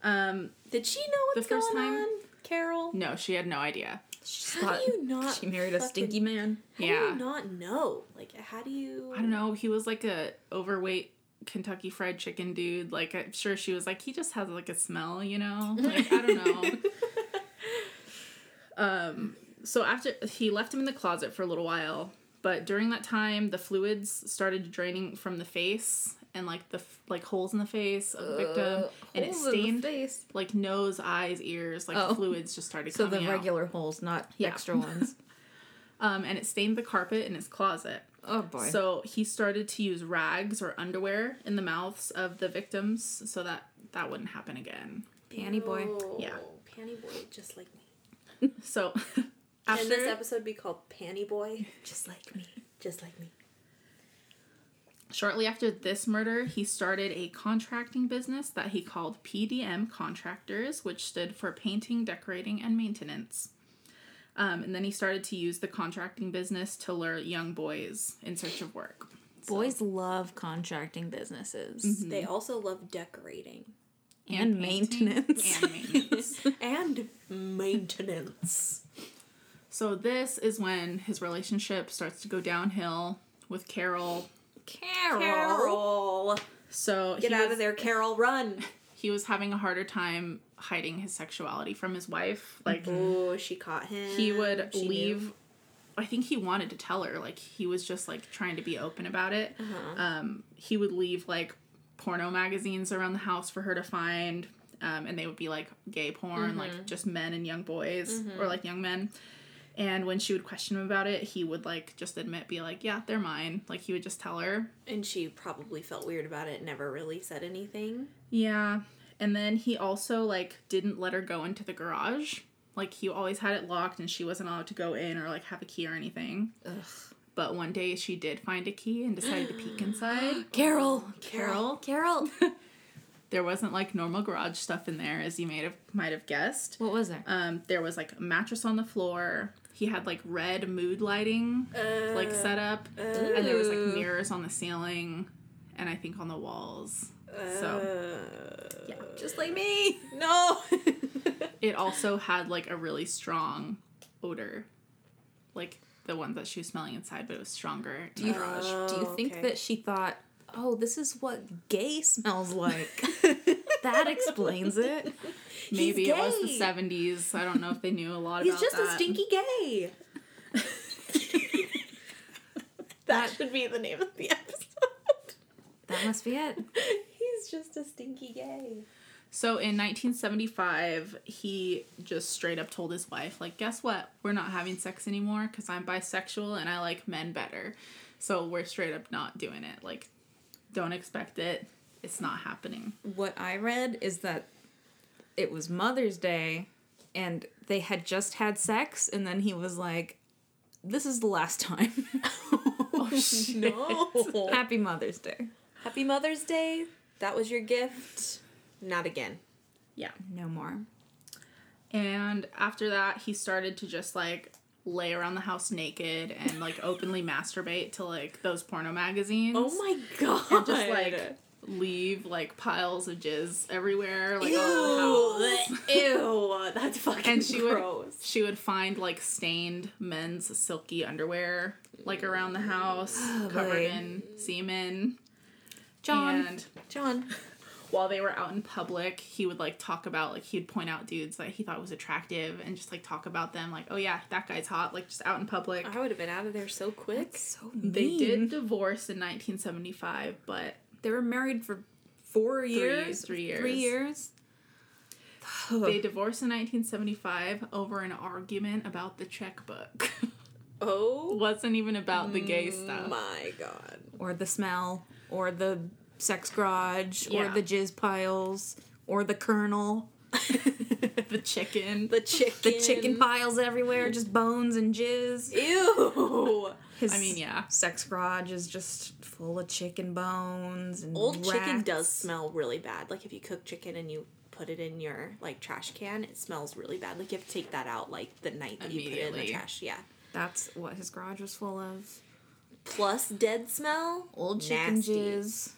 um, Did she know what's The first going time- on, Carol? no, she had no idea. She How do you not? she married a stinky man? How do Yeah. you not know? Like, how do you? I don't know. He was like a overweight Kentucky Fried Chicken dude. Like I'm sure she was like, he just has like a smell, you know. Like I don't know. um. So after he left him in the closet for a little while, but during that time, the fluids started draining from the face and like the f- like holes in the face of the victim, and it stained face. like nose, eyes, ears. Like Oh. fluids just started So the out. regular holes, not Yeah. extra ones. Um, and it stained the carpet in his closet. Oh boy. So he started to use rags or underwear in the mouths of the victims so that that wouldn't happen again. Panty boy. Oh, Yeah. Panty boy, just like me. So Can this episode be called Panty Boy? Just like me. Just like me. shortly after this murder, he started a contracting business that he called PDM Contractors, which stood for painting, decorating, and maintenance. Um, and then he started to use the contracting business to lure young boys in search of work. Boys love contracting businesses They also love decorating and, painting maintenance. And maintenance. and maintenance. so this is when his relationship starts to go downhill with Carol. Carol. Carol, So get out was- of there, Carol! Run. he was having a harder time hiding his sexuality from his wife. Like Oh, she caught him. he would She knew. leave. I think he wanted to tell her. Like he was just like trying to be open about it. Uh-huh. Um, he would leave like porno magazines around the house for her to find. Um, and they would be like gay porn, Mm-hmm. like just men and young boys or like young men. And when she would question him about it, he would like just admit, be like, "Yeah, they're mine." Like he would just tell her. And she probably felt weird about it. Never really said anything. Yeah. And then he also like didn't let her go into the garage. Like he always had it locked and she wasn't allowed to go in or like have a key or anything. Ugh. But one day she did find a key and decided to peek inside. Carol. Carol. Carol. There wasn't like normal garage stuff in there as you may have might have guessed. What was there? Um there was like a mattress on the floor. He had like red mood lighting like set up and there was like mirrors on the ceiling and I think on the walls. So uh, yeah. Just like me. No. it also had like a really strong odor like the one that she was smelling inside but it was stronger Do you, garage do you think oh, okay. that she thought, oh, this is what gay smells like? that explains it. maybe it was the gay. 70s i don't know if they knew a lot about it. He's about just that a stinky gay. that should be the name of the episode. That must be it. He's just a stinky gay. so in 1975 he just straight up told his wife like guess what we're not having sex anymore because i'm bisexual and i like men better so we're straight up not doing it like don't expect it it's not happening What I read is that it was Mother's Day and they had just had sex, and then he was like, this is the last time. Oh, no. Happy Mother's Day. Happy Mother's Day. That was your gift. Not again. Yeah. No more. And after that, he started to just like lay around the house naked and like openly masturbate to like those porno magazines. Oh my god. And just like leave like piles of jizz everywhere, like all over the house. Ew. Ew. That's fucking And she would she would find like stained men's silky underwear like around the house, covered boy. in semen. John. And John. while they were out in public, he would like talk about like he'd point out dudes that he thought was attractive and just like talk about them like, oh yeah, that guy's hot, like just out in public. I would have been out of there so quick. So They did divorce in 1975, but They were married for four years. three years. Three years. they divorced in 1975 over an argument about the checkbook. Oh Wasn't even about the gay stuff. my god. or the smell, or the sex garage, or the jizz piles, or the kernel. the chicken. The chicken. The chicken piles everywhere, just bones and jizz. Ew. His I mean, yeah. sex garage is just full of chicken bones and Old chicken does smell really bad. Like if you cook chicken and you put it in your like trash can, it smells really bad. Like you have to take that out like the night that you put it in the trash. Yeah. That's what his garage was full of. Plus dead smell. Old chicken Nasty. jizz.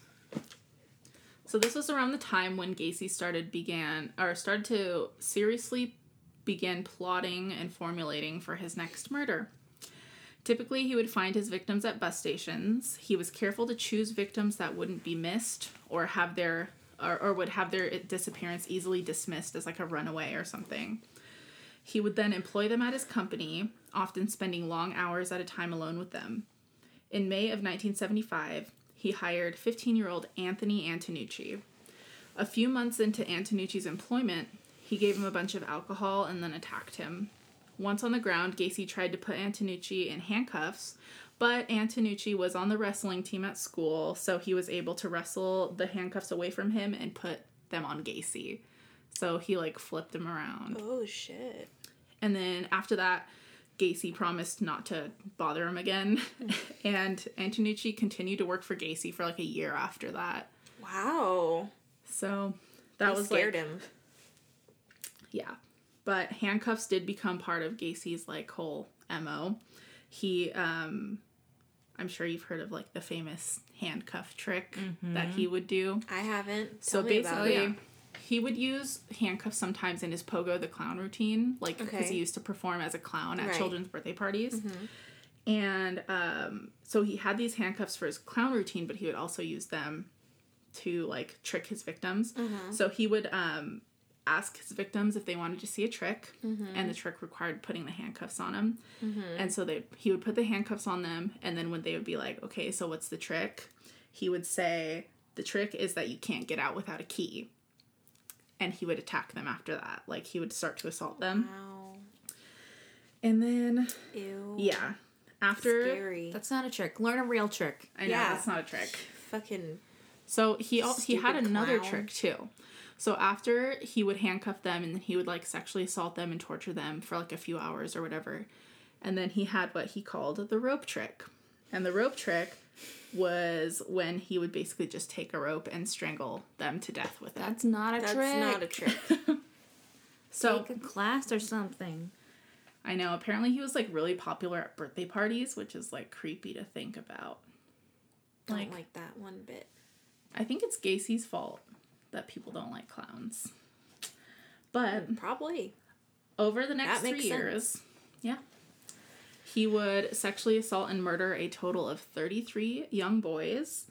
So this was around the time when Gacy started began or started to seriously begin plotting and formulating for his next murder. Typically, he would find his victims at bus stations. He was careful to choose victims that wouldn't be missed or have their or, or would have their disappearance easily dismissed as like a runaway or something. He would then employ them at his company, often spending long hours at a time alone with them. In May of 1975, he hired 15 year old Anthony Antonucci. A few months into Antonucci's employment, he gave him a bunch of alcohol and then attacked him. Once on the ground, Gacy tried to put Antonucci in handcuffs, but Antonucci was on the wrestling team at school, so he was able to wrestle the handcuffs away from him and put them on Gacy. So he like flipped him around. Oh shit. And then after that, Gacy promised not to bother him again. and Antonucci continued to work for Gacy for like a year after that. Wow. So that That was scared like, him. Yeah. But handcuffs did become part of Gacy's like whole MO. He um I'm sure you've heard of like the famous handcuff trick that he would do. I haven't. So Tell about basically. He would use handcuffs sometimes in his Pogo the Clown routine, like because Okay. he used to perform as a clown at Right. children's birthday parties. And um, so he had these handcuffs for his clown routine, but he would also use them to like trick his victims. So he would um, ask his victims if they wanted to see a trick, and the trick required putting the handcuffs on them. And so they he would put the handcuffs on them, and then when they would be like, "Okay, so what's the trick?" He would say, "The trick is that you can't get out without a key." And he would attack them after that. Like he would start to assault them, Wow. and then Ew. yeah, after Scary. That's not a trick. Learn a real trick. I know Yeah. that's not a trick. Fucking. So he al- he had another clown. trick too. So after he would handcuff them and then he would like sexually assault them and torture them for like a few hours or whatever. And then he had what he called the rope trick. And the rope trick was when he would basically just take a rope and strangle them to death with it. That's not a That's trick. That's not a trick. So Take a class or something. I know apparently he was like really popular at birthday parties, which is like creepy to think about. Don't Like- like that one bit. I think it's Gacy's fault that people don't like clowns. But Probably. over the next three makes years, yeah, he would sexually assault and murder a total of 33 young boys.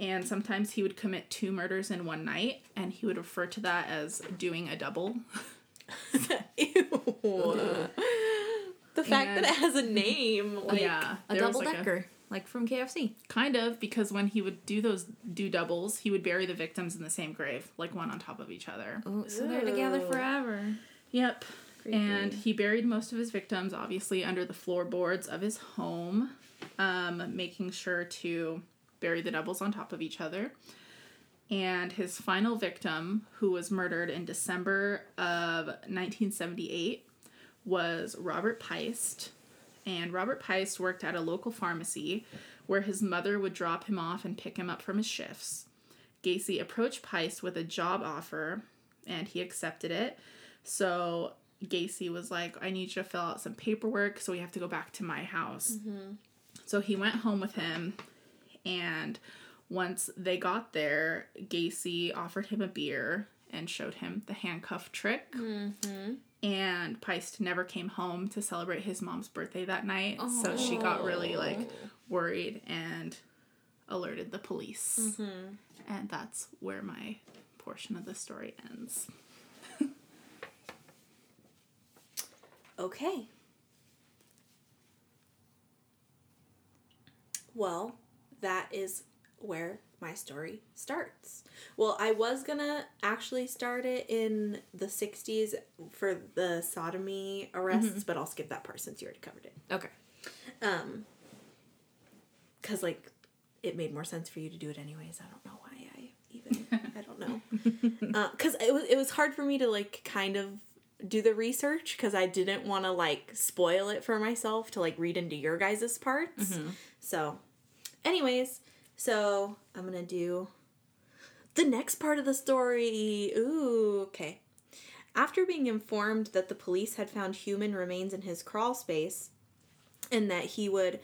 And sometimes he would commit two murders in one night, and he would refer to that as doing a double. Ew. the fact And- that it has a name. Like, yeah, A double like decker, like from KFC. kind of because when he would do those do doubles, he would bury the victims in the same grave, like one on top of each other. Oh, so they're together forever. Yep. Creepy. And he buried most of his victims, obviously, under the floorboards of his home, um, making sure to bury the doubles on top of each other. And his final victim, who was murdered in December of 1978, was Robert Piest. And Robert Piest worked at a local pharmacy where his mother would drop him off and pick him up from his shifts. Gacy approached Piest with a job offer and he accepted it. So Gacy was like, I need you to fill out some paperwork, so we have to go back to my house. So he went home with him, and once they got there, Gacy offered him a beer and showed him the handcuff trick. And Piest never came home to celebrate his mom's birthday that night, so she got really like worried and alerted the police. Mm-hmm. And that's where my portion of the story ends. Okay. Well, that is where my story starts. Well, I was gonna actually start it in the 60s for the sodomy arrests, but I'll skip that part since you already covered it. Okay. Um, cause like it made more sense for you to do it anyways. I don't know why I even I don't know. Uh, cause it was it was hard for me to like kind of do the research because I didn't want to like spoil it for myself to like read into your guys' parts. Mm-hmm. So, anyways, so I'm gonna do the next part of the story. Ooh, okay. After being informed that the police had found human remains in his crawl space and that he would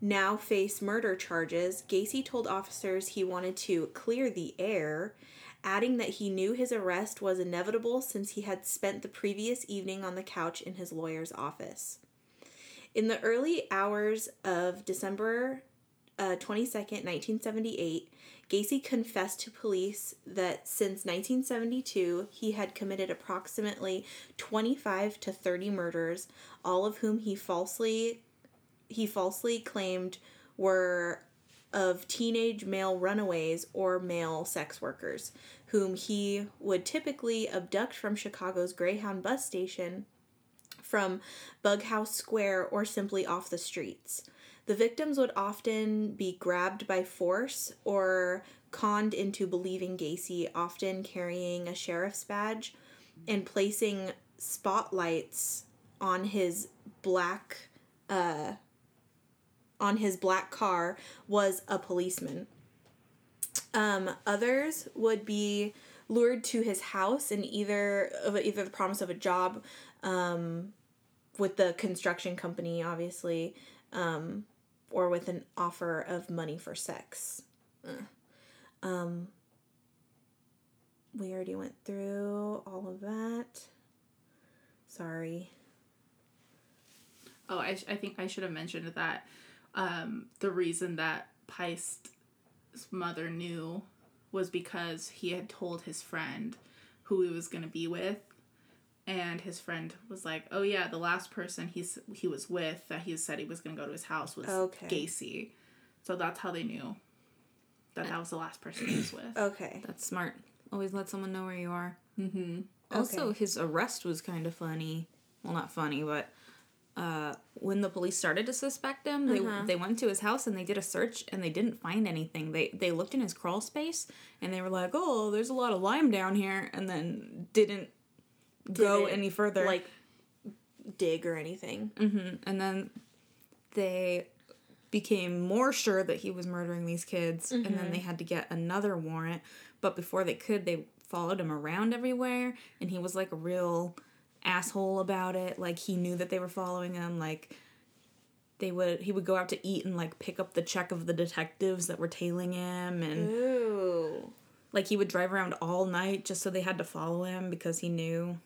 now face murder charges, Gacy told officers he wanted to clear the air, adding that he knew his arrest was inevitable since he had spent the previous evening on the couch in his lawyer's office. In the early hours of December uh, 22nd, 1978, Gacy confessed to police that since 1972 he had committed approximately 25 to 30 murders, all of whom he falsely he falsely claimed were of teenage male runaways or male sex workers, whom he would typically abduct from Chicago's Greyhound bus station, from Bughouse Square, or simply off the streets. The victims would often be grabbed by force or conned into believing Gacy, often carrying a sheriff's badge and placing spotlights on his black uh, on his black car was a policeman. Um, others would be lured to his house and either of either the promise of a job um, with the construction company, obviously, um, or with an offer of money for sex. Ugh. Um, we already went through all of that. Sorry. Oh, I, sh- I think I should have mentioned that um, the reason that Piest's mother knew was because he had told his friend who he was going to be with. And his friend was like, "Oh yeah, the last person he's he was with that he said he was going to go to his house was Okay. Gacy." So that's how they knew that that was the last person he was with. Okay. That's smart. Always let someone know where you are. Mm-hmm. Also, Okay. his arrest was kind of funny. Well, not funny, but uh, when the police started to suspect him, they Uh-huh. they went to his house and they did a search and they didn't find anything. They they looked in his crawl space and they were like, "Oh, there's a lot of lime down here," and then didn't go Didn't, any further. Like dig or anything. hmm And then they became more sure that he was murdering these kids, and then they had to get another warrant. But before they could, they followed him around everywhere, and he was like a real asshole about it. Like he knew that they were following him. Like they would, he would go out to eat and like pick up the check of the detectives that were tailing him, and Ooh. like he would drive around all night just so they had to follow him because he knew.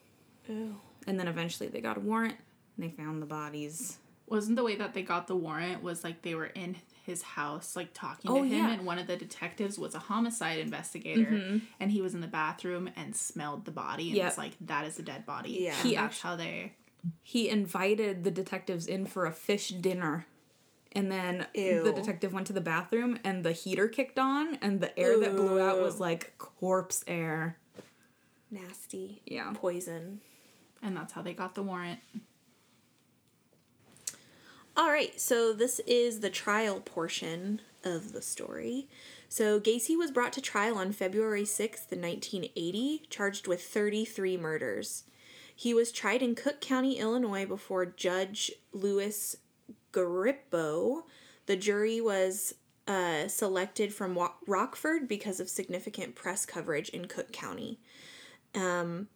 Ooh. And then eventually they got a warrant and they found the bodies. Wasn't the way that they got the warrant was like they were in his house like talking Oh, to him yeah. and one of the detectives was a homicide investigator mm-hmm. and he was in the bathroom and smelled the body and Yep. was like that is a dead body Yeah. and He that's actu- how they he invited the detectives in for a fish dinner. And then Ew. the detective went to the bathroom and the heater kicked on and the air that blew out was like corpse air. Nasty. Yeah. Poison. and that's how they got the warrant All right, so this is the trial portion of the story. So Gacy was brought to trial on February 6th, in 1980, charged with 33 murders. He was tried in Cook County, Illinois before Judge Louis Garippo. The jury was uh, selected from Wa- Rockford because of significant press coverage in Cook County. Um,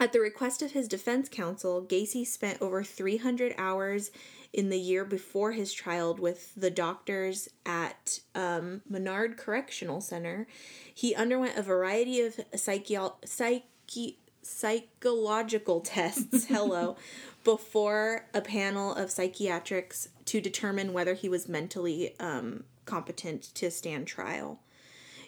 at the request of his defense counsel, Gacy spent over 300 hours in the year before his trial with the doctors at um, Menard Correctional Center. He underwent a variety of psychi- psychi- psychological tests, hello, before a panel of psychiatrics to determine whether he was mentally um, competent to stand trial.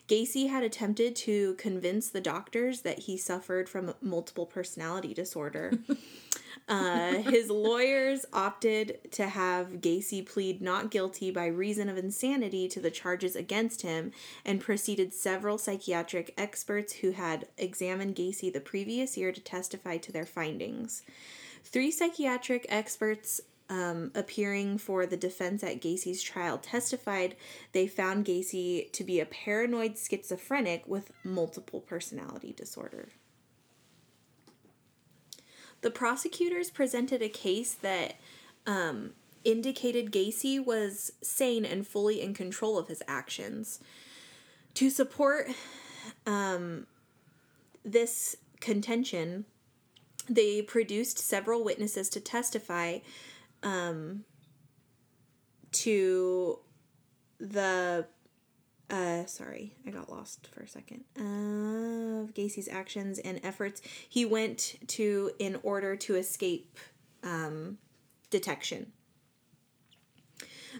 Gacy had attempted to convince the doctors that he suffered from multiple personality disorder. uh, his lawyers opted to have Gacy plead not guilty by reason of insanity to the charges against him and proceeded several psychiatric experts who had examined Gacy the previous year to testify to their findings. Three psychiatric experts um, appearing for the defense at Gacy's trial testified they found Gacy to be a paranoid schizophrenic with multiple personality disorder. The prosecutors presented a case that um, indicated Gacy was sane and fully in control of his actions. To support um, this contention, they produced several witnesses to testify um, to the uh sorry i got lost for a second. Of uh, gacy's actions and efforts he went to in order to escape um detection.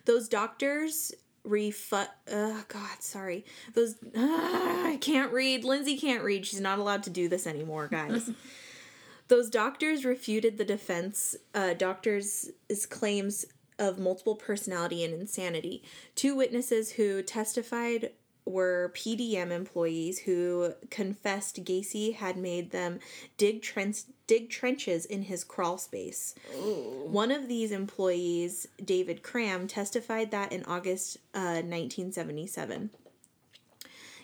Those doctors refut oh god sorry. Those uh, i can't read. Lindsay can't read. She's not allowed to do this anymore guys. Those doctors refuted the defense uh, doctors' claims of multiple personality and insanity. Two witnesses who testified were PDM employees who confessed Gacy had made them dig trench dig trenches in his crawl space. Ooh. One of these employees, David Cram, testified that in August uh, 1977.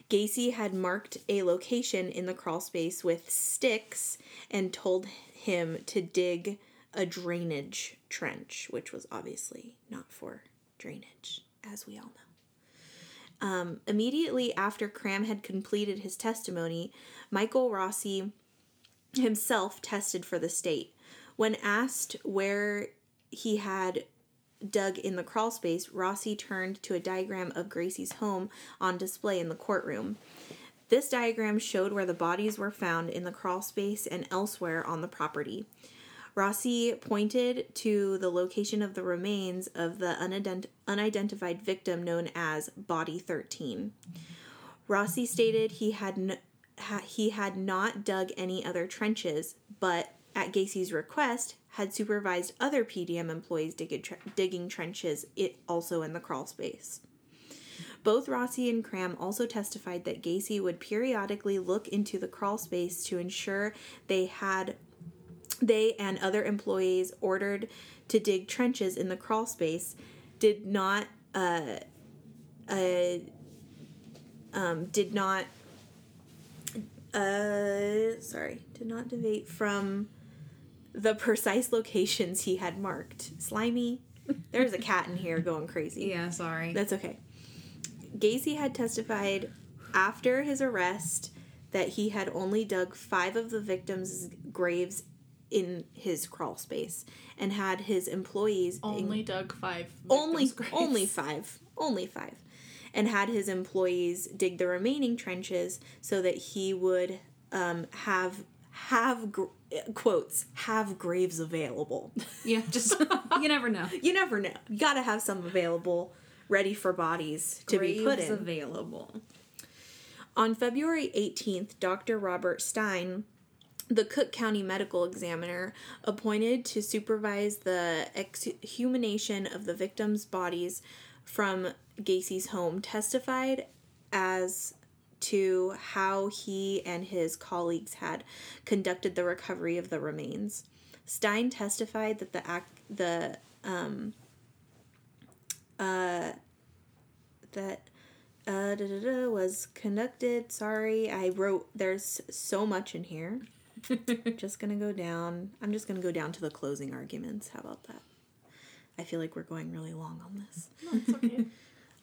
Gacy had marked a location in the crawl space with sticks and told him to dig a drainage trench, which was obviously not for drainage, as we all know. Um, immediately after Cram had completed his testimony, Michael Rossi himself tested for the state. When asked where he had dug in the crawl space, Rossi turned to a diagram of Gacy's home on display in the courtroom. This diagram showed where the bodies were found in the crawl space and elsewhere on the property. Rossi pointed to the location of the remains of the unident- unidentified victim known as Body 13. Rossi stated he had ha- he had not dug any other trenches, but at Gacy's request had supervised other PDM employees digging, tre- digging trenches, it also in the crawl space. Both Rossi and Cram also testified that Gacy would periodically look into the crawl space to ensure they had they and other employees ordered to dig trenches in the crawl space did not uh, uh, um, did not uh, sorry did not deviate from the precise locations he had marked. Slimy, there's a cat in here going crazy. Yeah, sorry. That's okay. Gacy had testified after his arrest that he had only dug five of the victims' graves in his crawl space and had his employees only in, dug five only only five only five and had his employees dig the remaining trenches so that he would um, have have gr- quotes have graves available. Yeah, just you never know. You never know. You got to have some available, ready for bodies to graves be put in. available. On February 18th, Dr. Robert Stein, the Cook County medical examiner appointed to supervise the exhumation of the victims' bodies from Gacy's home, testified as to how he and his colleagues had conducted the recovery of the remains. Stein testified that the act the um, uh, that uh, da, da, da, was conducted. Sorry, I wrote. There's so much in here. just gonna go down. I'm just gonna go down to the closing arguments. How about that? I feel like we're going really long on this. No, it's okay.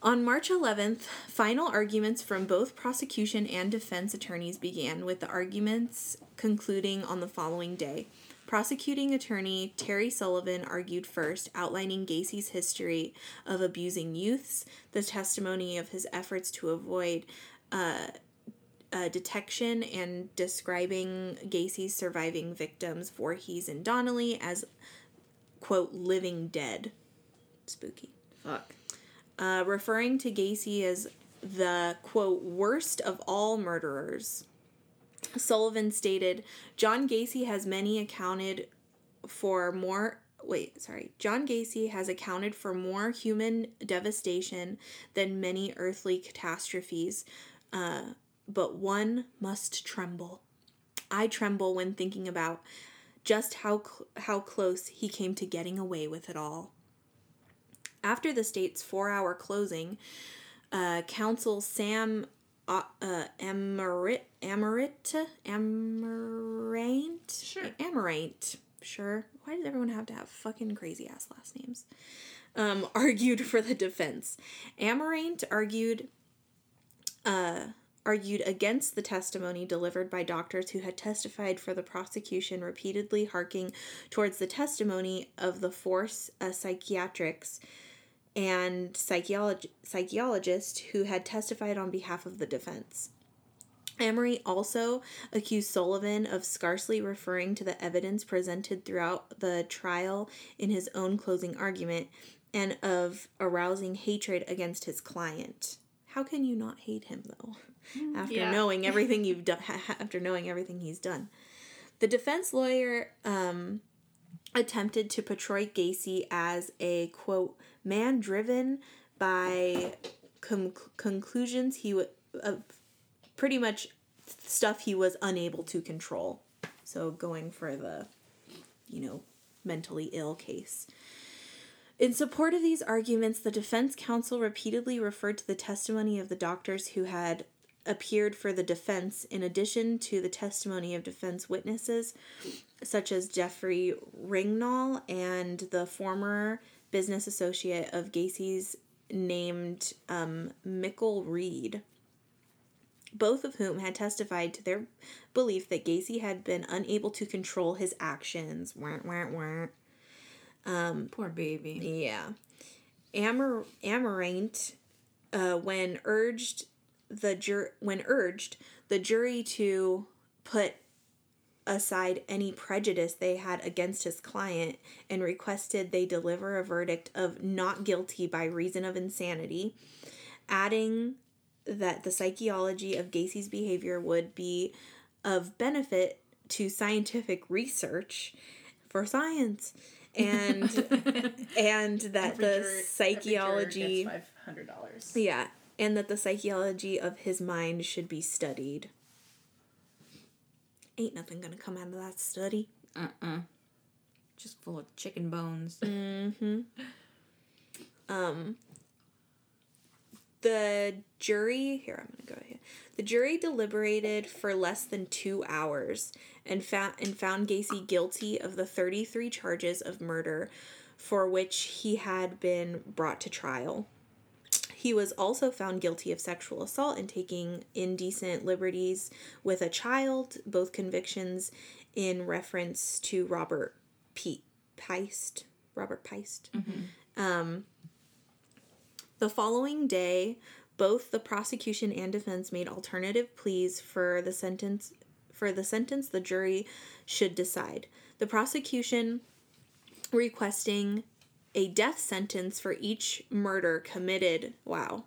On March 11th, final arguments from both prosecution and defense attorneys began, with the arguments concluding on the following day. Prosecuting attorney Terry Sullivan argued first, outlining Gacy's history of abusing youths, the testimony of his efforts to avoid uh, uh, detection, and describing Gacy's surviving victims, Voorhees and Donnelly, as, quote, living dead. Spooky Fuck. uh, referring to Gacy as the quote worst of all murderers. Sullivan stated, "John Gacy has many accounted for more wait, sorry. John Gacy has accounted for more human devastation than many earthly catastrophes, uh, but one must tremble. I tremble when thinking about just how cl- how close he came to getting away with it all." After the state's four hour closing, uh, counsel Sam uh, uh, Amarit, Amarit, Amaraint? Sure. Amaraint, sure. Why does everyone have to have fucking crazy ass last names? Um, argued for the defense. Amaraint argued uh, argued against the testimony delivered by doctors who had testified for the prosecution, repeatedly harking towards the testimony of the force uh, psychiatrics and psycholog- psychologist who had testified on behalf of the defense. Amory also accused Sullivan of scarcely referring to the evidence presented throughout the trial in his own closing argument and of arousing hatred against his client. How can you not hate him though? After yeah. knowing everything you've done, after knowing everything he's done, the defense lawyer um, attempted to portray Gacy as a quote man driven by com- conclusions he would uh, pretty much stuff he was unable to control. So going for the you know mentally ill case. In support of these arguments, the defense counsel repeatedly referred to the testimony of the doctors who had appeared for the defense, in addition to the testimony of defense witnesses such as Jeffrey Rignall and the former business associate of Gacy's named um, Mickel Ried, both of whom had testified to their belief that Gacy had been unable to control his actions. Wah, wah, wah. Poor baby. Yeah. Amar Amaraint, uh, when urged the jur when urged the jury to put aside any prejudice they had against his client and requested they deliver a verdict of not guilty by reason of insanity, adding that the psychology of Gacy's behavior would be of benefit to scientific research for science and and that the psychology five hundred dollars. yeah and that the psychology of his mind should be studied ain't nothing gonna come out of that study Uh-uh. Just full of chicken bones. Mm hmm. Um, the jury here i'm gonna go ahead the jury deliberated for less than two hours and found and found gacy guilty of the 33 charges of murder for which he had been brought to trial he was also found guilty of sexual assault and taking indecent liberties with a child both convictions in reference to robert P- piest robert piest mm-hmm. um, the following day, both the prosecution and defense made alternative pleas for the sentence for the sentence the jury should decide. The prosecution requesting a death sentence for each murder committed. Wow.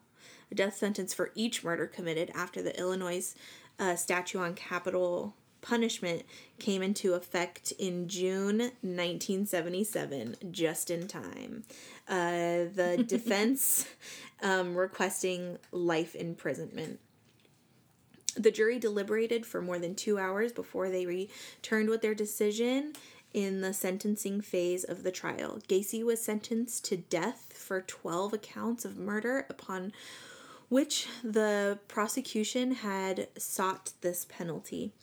A death sentence for each murder committed after the Illinois uh, statute on capital punishment came into effect in June 1977, just in time. Uh, the defense um, requesting life imprisonment. The jury deliberated for more than two hours before they returned with their decision in the sentencing phase of the trial. Gacy was sentenced to death for 12 accounts of murder, upon which the prosecution had sought this penalty.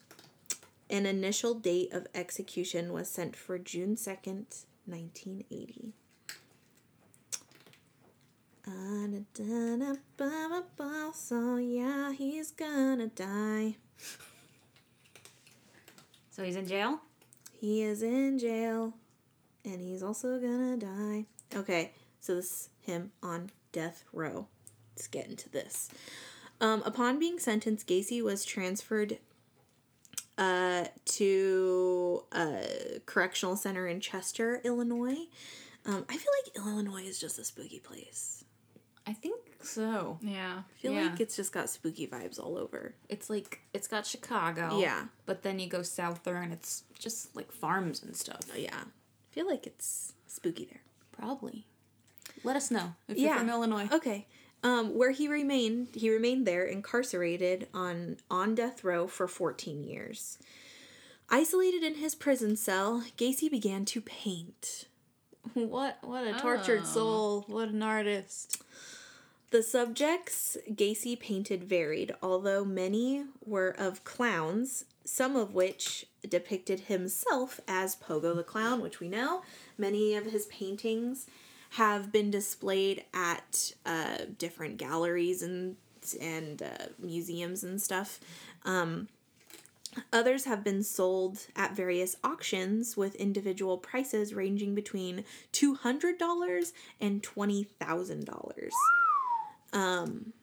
An initial date of execution was set for June 2nd, 1980. So yeah, he's gonna die. So he's in jail? He is in jail, and he's also gonna die. Okay, so this is him on death row. Let's get into this. Um, upon being sentenced, Gacy was transferred uh, to a correctional center in Chester, Illinois. Um, I feel like Illinois is just a spooky place. I think so. Yeah. I feel Yeah. like it's just got spooky vibes all over. It's like it's got Chicago. Yeah. But then you go south there and it's just like farms and stuff. Yeah, I feel like it's spooky there. Probably. Let us know if Yeah. you're from Illinois. Okay. Um, where he remained, he remained there, incarcerated on on death row for 14 years. Isolated in his prison cell, Gacy began to paint. What what a tortured Oh. soul. What an artist. The subjects Gacy painted varied, although many were of clowns, some of which depicted himself as Pogo the Clown, which we know. Many of his paintings have been displayed at uh, different galleries and and uh, museums and stuff. Um, others have been sold at various auctions with individual prices ranging between two hundred dollars and twenty thousand dollars. Um,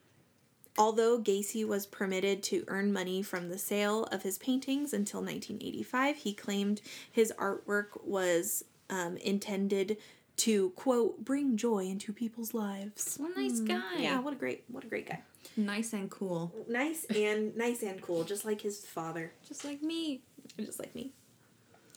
although Gacy was permitted to earn money from the sale of his paintings until 1985, he claimed his artwork was um, intended to quote bring joy into people's lives. What a nice guy. Yeah, what a great what a great guy. Nice and cool. Nice and nice and cool, just like his father, Just like me. just like me.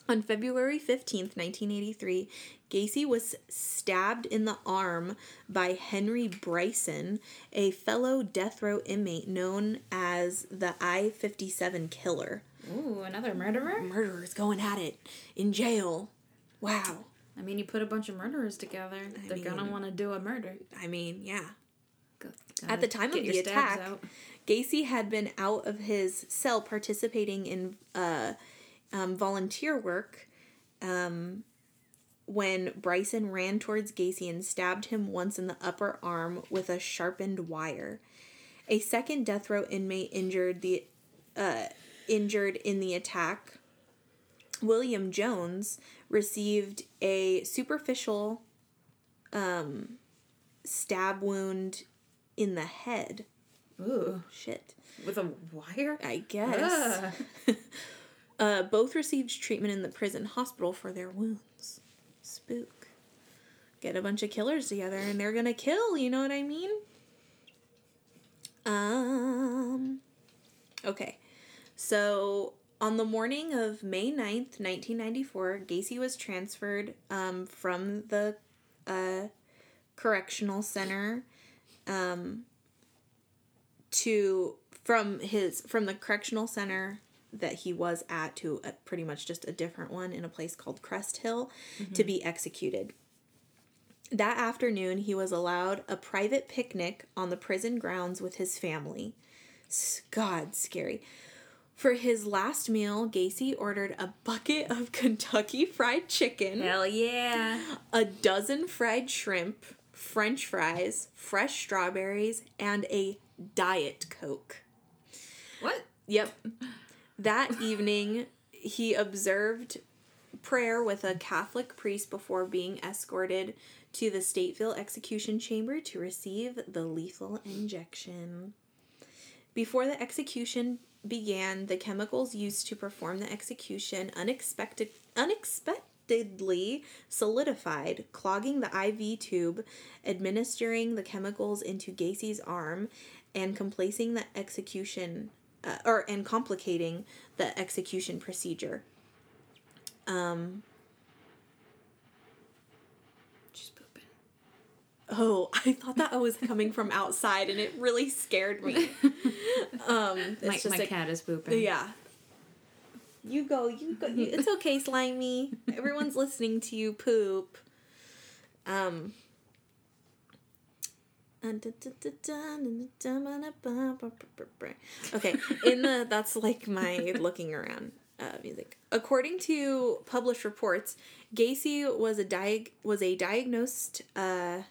On February 15th, 1983, Gacy was stabbed in the arm by Henry Brisbon, a fellow death row inmate known as the I 57 killer. Ooh, another murderer? Murderers going at it in jail. Wow. I mean, you put a bunch of murderers together. They're gonna want to do a murder. I mean, yeah. Go- At the time of the attack, out. Gacy had been out of his cell participating in uh, um, volunteer work um, when Brisbon ran towards Gacy and stabbed him once in the upper arm with a sharpened wire. A second death row inmate injured the uh, injured in the attack. William Jones received a superficial um, stab wound in the head. Ooh, Shit. with a wire? I guess. uh, both received treatment in the prison hospital for their wounds. Spook. Get a bunch of killers together and they're gonna kill, you know what I mean? Um. Okay. So, on the morning of May 9th, 1994, Gacy was transferred um, from the uh, correctional center um, to from his from the correctional center that he was at to a, pretty much just a different one in a place called Crest Hill to mm-hmm. be executed. That afternoon, he was allowed a private picnic on the prison grounds with his family. God, scary. For his last meal, Gacy ordered a bucket of Kentucky fried chicken Hell yeah. a dozen fried shrimp, french fries, fresh strawberries, and a diet coke. What? Yep. That evening, he observed prayer with a Catholic priest before being escorted to the Stateville execution chamber to receive the lethal injection. Before the execution began, the chemicals used to perform the execution unexpected unexpectedly solidified, clogging the IV tube, administering the chemicals into Gacy's arm, and complacing the execution uh, or and complicating the execution procedure. Um She's pooping. Oh, I thought that was coming from outside, and it really scared me. Um, it's My, my a- cat is pooping. Yeah. You go. You go. You, it's okay, slimy. Everyone's listening to you poop. Um. Okay, in the that's like my looking around uh, music. According to published reports, Gacy was a diag- was a diagnosed uh,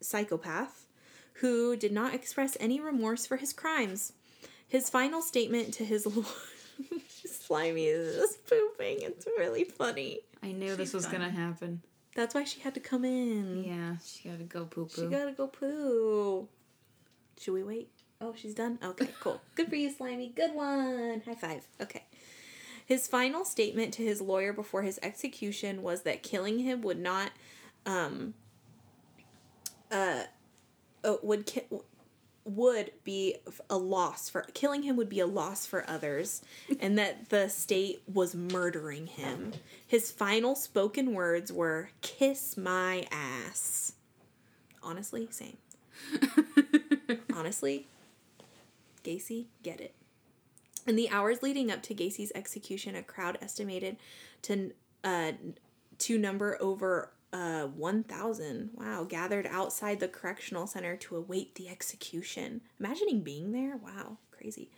psychopath who did not express any remorse for his crimes. His final statement to his slimy is just pooping. It's really funny. I knew this was gonna happen. That's why she had to come in. Yeah, she gotta go poo poo. She gotta go poo. Should we wait? Oh, she's done? Okay, cool. Good for you, Slimy. Good one. High five. Okay. His final statement to his lawyer before his execution was that killing him would not, um, uh, uh would ki- would be a loss for killing him would be a loss for others and that the state was murdering him. His final spoken words were kiss my ass. Honestly, same. Honestly, Gacy, get it. In the hours leading up to Gacy's execution, a crowd estimated to uh, to number over uh, 1,000, wow, gathered outside the correctional center to await the execution. Imagining being there, wow, crazy.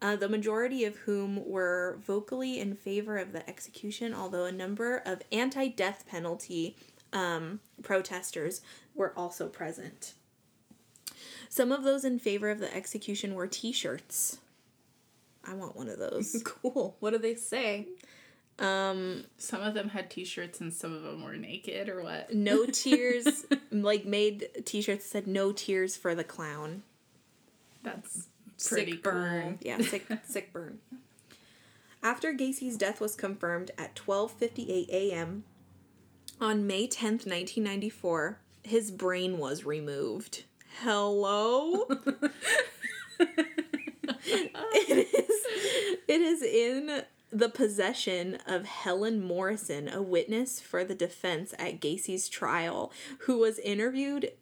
Uh, the majority of whom were vocally in favor of the execution, although a number of anti death penalty um, protesters were also present. Some of those in favor of the execution wore t shirts. I want one of those. cool. What do they say? Um, Some of them had T-shirts and some of them were naked, or what? no tears, like made t shirts that said no tears for the clown. That's pretty Sick burn. cool. Yeah, sick sick burn. After Gacy's death was confirmed at 12:58 a.m. on May 10th, 1994, his brain was removed. Hello? it is it is in the possession of Helen Morrison, a witness for the defense at Gacy's trial, who was interviewed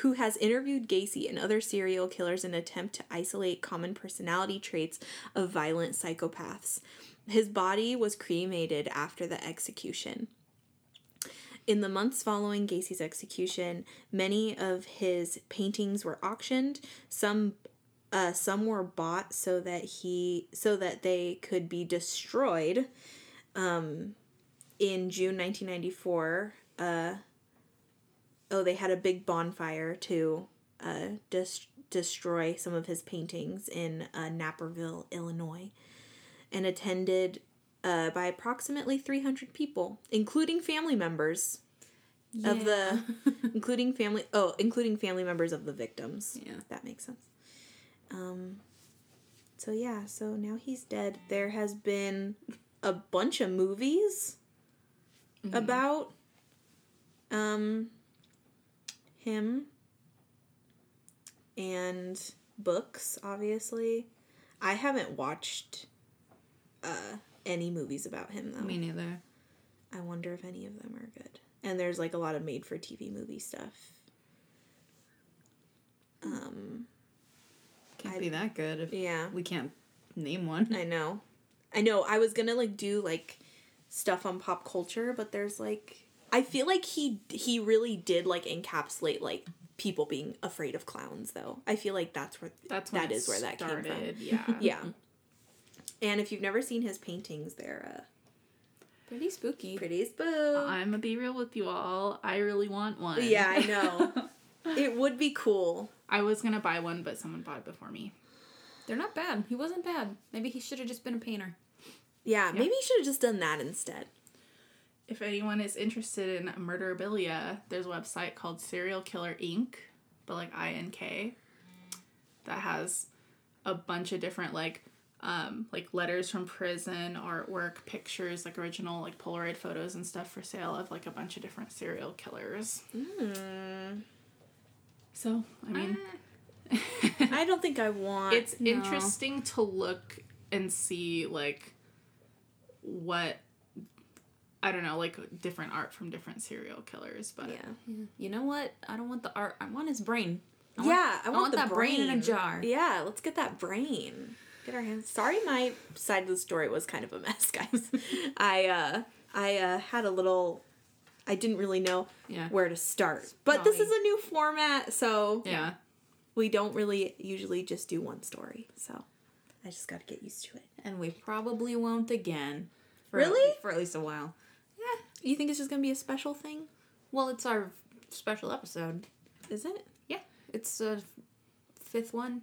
who has interviewed Gacy and other serial killers in an attempt to isolate common personality traits of violent psychopaths. His body was cremated after the execution. In the months following Gacy's execution, many of his paintings were auctioned. Some uh, some were bought so that he so that they could be destroyed. Um, in June 1994, uh, oh, they had a big bonfire to uh, dis- destroy some of his paintings in uh, Naperville, Illinois, and attended uh, by approximately 300 people, including family members of the, including family, oh, including family members of the victims. Yeah. That makes sense. Um, so yeah, so now he's dead. There has been a bunch of movies about um him and books obviously. I haven't watched uh any movies about him though. Me neither. i wonder if any of them are good. And there's like a lot of made for tv movie stuff. Um Can't I- be that good if yeah we can't name one. I know. I know. I was gonna like do like stuff on pop culture, but there's like I feel like he he really did like encapsulate like people being afraid of clowns though. I feel like that's where That's that is where that came from. Yeah. Yeah. And if you've never seen his paintings, they're uh, Pretty spooky. pretty spook. I'm gonna be real with you all. I really want one. Yeah, I know. it would be cool. I was gonna buy one, but someone bought it before me. They're not bad. He wasn't bad. Maybe he should have just been a painter. Yeah, maybe you should have just done that instead. If anyone is interested in murderabilia, there's a website called Serial Killer Inc. But like I N K, that has a bunch of different like um, like letters from prison, artwork, pictures, like original like Polaroid photos and stuff for sale of like a bunch of different serial killers. Hmm. So I mean, I don't think I want. it's No. interesting to look and see like what I don't know, like different art from different serial killers, but yeah. You know what? I don't want the art. I want his brain. I yeah, I want, want the that brain in a jar. Yeah, let's get that brain. Get our hands. Sorry, my side of the story was kind of a mess, guys. I uh, I uh, had a little. I didn't really know Yeah. where to start, but this is a new format, so Yeah. we don't really usually just do one story. So I just got to get used to it. And we probably won't again. For Really? For at least a while. Yeah. You think it's just gonna be a special thing? Well, it's our special episode. isn't it? Yeah. It's the fifth one.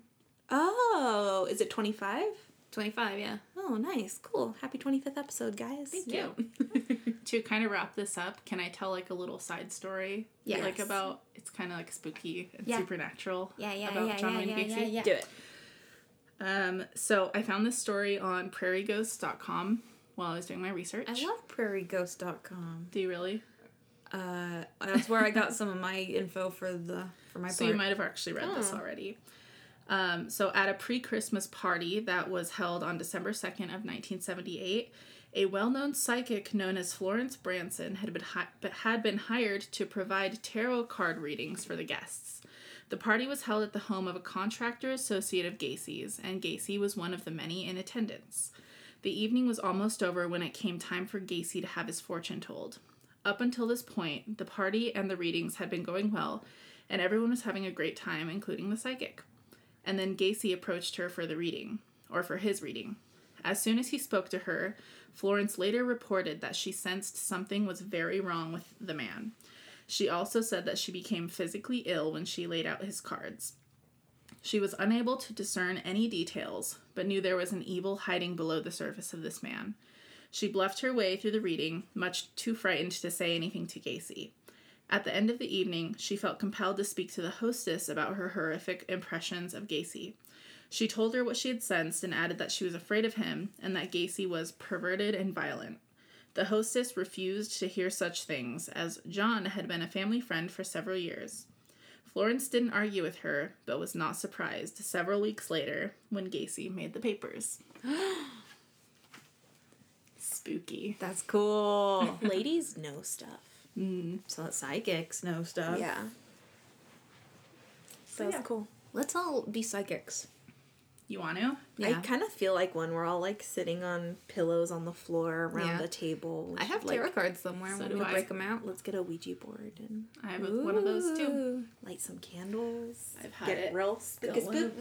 Oh, is it 25? 25, yeah. Oh, nice. Cool. Happy 25th episode, guys. Thank Yeah. you. to kind of wrap this up, can I tell like a little side story? Yeah. Like about it's kind of like spooky and Yeah. supernatural. Yeah, yeah, about yeah, John yeah, Wayne yeah, Gacy. yeah, yeah. Do it. Um, so I found this story on prairieghosts.com while I was doing my research. I love prairieghost.com. Do you really? Uh, that's where I got some of my info for the for my So part. you might have actually read this Oh. already. Um, so at a pre-Christmas party that was held on December 2nd of 1978, a well-known psychic known as Florence Branson had been hi- had been hired to provide tarot card readings for the guests. The party was held at the home of a contractor associate of Gacy's, and Gacy was one of the many in attendance. The evening was almost over when it came time for Gacy to have his fortune told. Up until this point, the party and the readings had been going well, and everyone was having a great time, including the psychic. And then Gacy approached her for the reading, or for his reading. As soon as he spoke to her, Florence later reported that she sensed something was very wrong with the man. She also said that she became physically ill when she laid out his cards. She was unable to discern any details, but knew there was an evil hiding below the surface of this man. She bluffed her way through the reading, much too frightened to say anything to Gacy. At the end of the evening, she felt compelled to speak to the hostess about her horrific impressions of Gacy. She told her what she had sensed and added that she was afraid of him and that Gacy was perverted and violent. The hostess refused to hear such things, as John had been a family friend for several years. Florence didn't argue with her, but was not surprised several weeks later when Gacy made the papers. Spooky. That's cool. Ladies know stuff. Mm-hmm. so that psychics know stuff. Yeah. So, That's yeah. cool. Let's all be psychics. You want to? Yeah. I kind of feel like when we're all like sitting on pillows on the floor around Yeah. the table. I have should, like, tarot cards somewhere. So Let do I. break them out. Let's get a Ouija board and I have a- one of those too. Light some candles. I've had get it real spooky spook.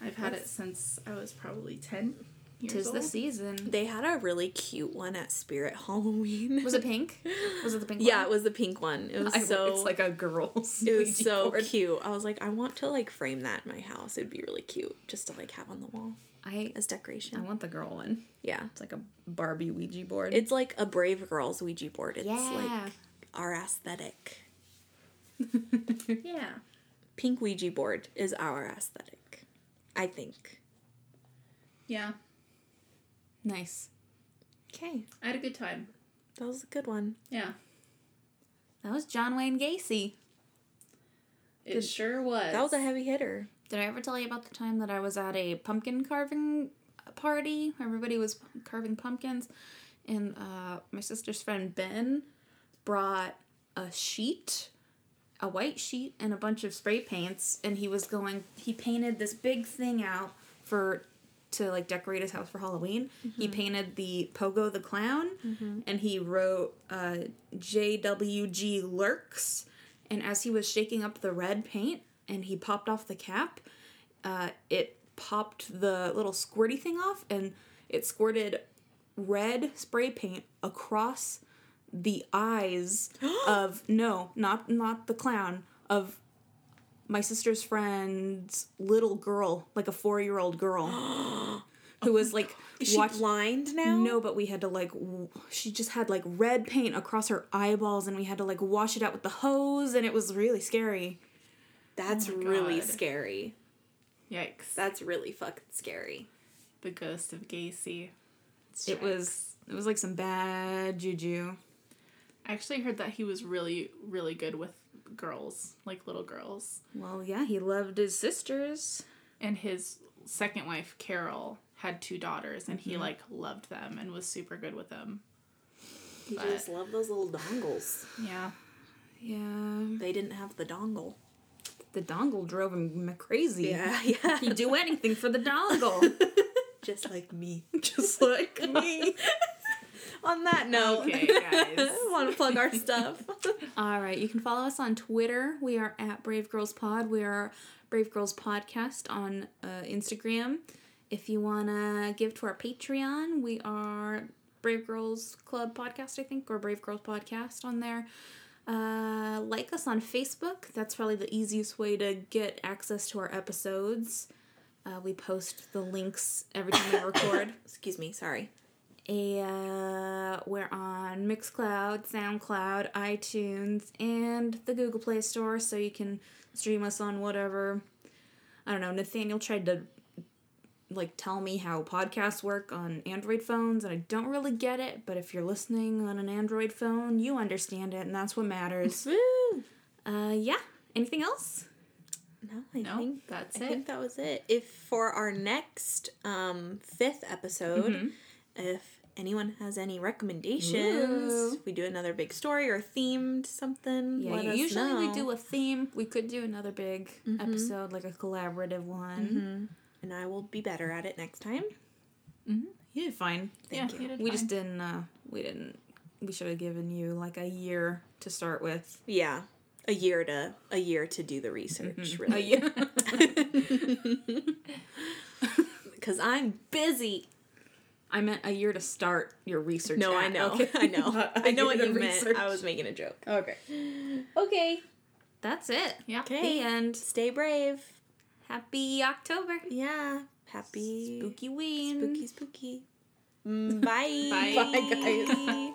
I've had it since I was probably 10 years Tis old. the season. They had a really cute one at Spirit Halloween. Was it pink? Was it the pink one? yeah, one? it was the pink one. It was I- so it's like a girl's. it was so board. cute. I was like, I want to like frame that in my house. It'd be really cute just to like have on the wall I as decoration. I want the girl one. Yeah. It's like a Barbie Ouija board. It's like a brave girl's Ouija board. It's yeah. like our aesthetic. Yeah. Pink Ouija board is our aesthetic. I think. Yeah. Nice. Okay. I had a good time. That was a good one. Yeah. That was John Wayne Gacy. It Did- sure was. That was a heavy hitter. Did I ever tell you about the time that I was at a pumpkin carving party? Everybody was carving pumpkins, and uh, my sister's friend Ben brought a sheet, a white sheet, and a bunch of spray paints, and he was going. He painted this big thing out for to like decorate his house for Halloween. He painted the Pogo the clown, and he wrote uh, JWG lurks. And as he was shaking up the red paint, and he popped off the cap, uh, it popped the little squirty thing off, and it squirted red spray paint across the eyes of no, not not the clown of my sister's friend's little girl, like a four year old girl, who was like Is she blind now? no, but we had to like w- she just had like red paint across her eyeballs, and we had to like wash it out with the hose, and it was really scary. That's Oh really God. scary. Yikes. That's really fucking scary. the ghost of Gacy. It was it was like some bad juju. I actually heard that he was really, really good with girls, like little girls. Well, yeah, he loved his sisters. And his second wife, Carol, had two daughters, and Mm-hmm. he like loved them and was super good with them. He But- just loved those little dongles. Yeah. Yeah, They didn't have the dongle. the dongle drove him crazy. Yeah, yeah. He'd do anything for the dongle. just like me. Just like me. On that note, Okay, guys. want to plug our stuff. All right, you can follow us on Twitter. We are at Brave Girls Pod. We are Brave Girls Podcast on uh, Instagram. If you want to give to our Patreon, we are Brave Girls Club Podcast, I think, or Brave Girls Podcast on there. Uh, like us on Facebook. That's probably the easiest way to get access to our episodes. Uh, we post the links every time we record. Excuse me, sorry. Uh, we're on Mixcloud, SoundCloud, iTunes, and the Google Play Store, so you can stream us on whatever. I don't know. Nathaniel tried to like tell me how podcasts work on Android phones, and I don't really get it. But if you're listening on an Android phone, you understand it, and that's what matters. Woo! uh, yeah. Anything else? No, I No, think that's I it. I think that was it. If for our next um fifth episode, Mm-hmm. if anyone has any recommendations, Ooh. we do another big story or themed something. Yeah, let us usually we do a theme. We could do another big mm-hmm. episode, like a collaborative one. Mm-hmm. and I will be better at it next time. Mm-hmm. You did fine. Thank yeah, you. did We fine. just didn't. Uh, we didn't. We should have given you like a year to start with. Yeah, a year to a year to do the research, A really, year. because I'm busy. I meant a year to start your research. No, I know, Okay. I know, I know what The you meant. I was making a joke. Okay. Okay, That's it. Yeah. okay, The end. stay brave. Happy October. Yeah, happy Spooky Ween. spooky, spooky. Mm, Bye. Bye. Bye, guys.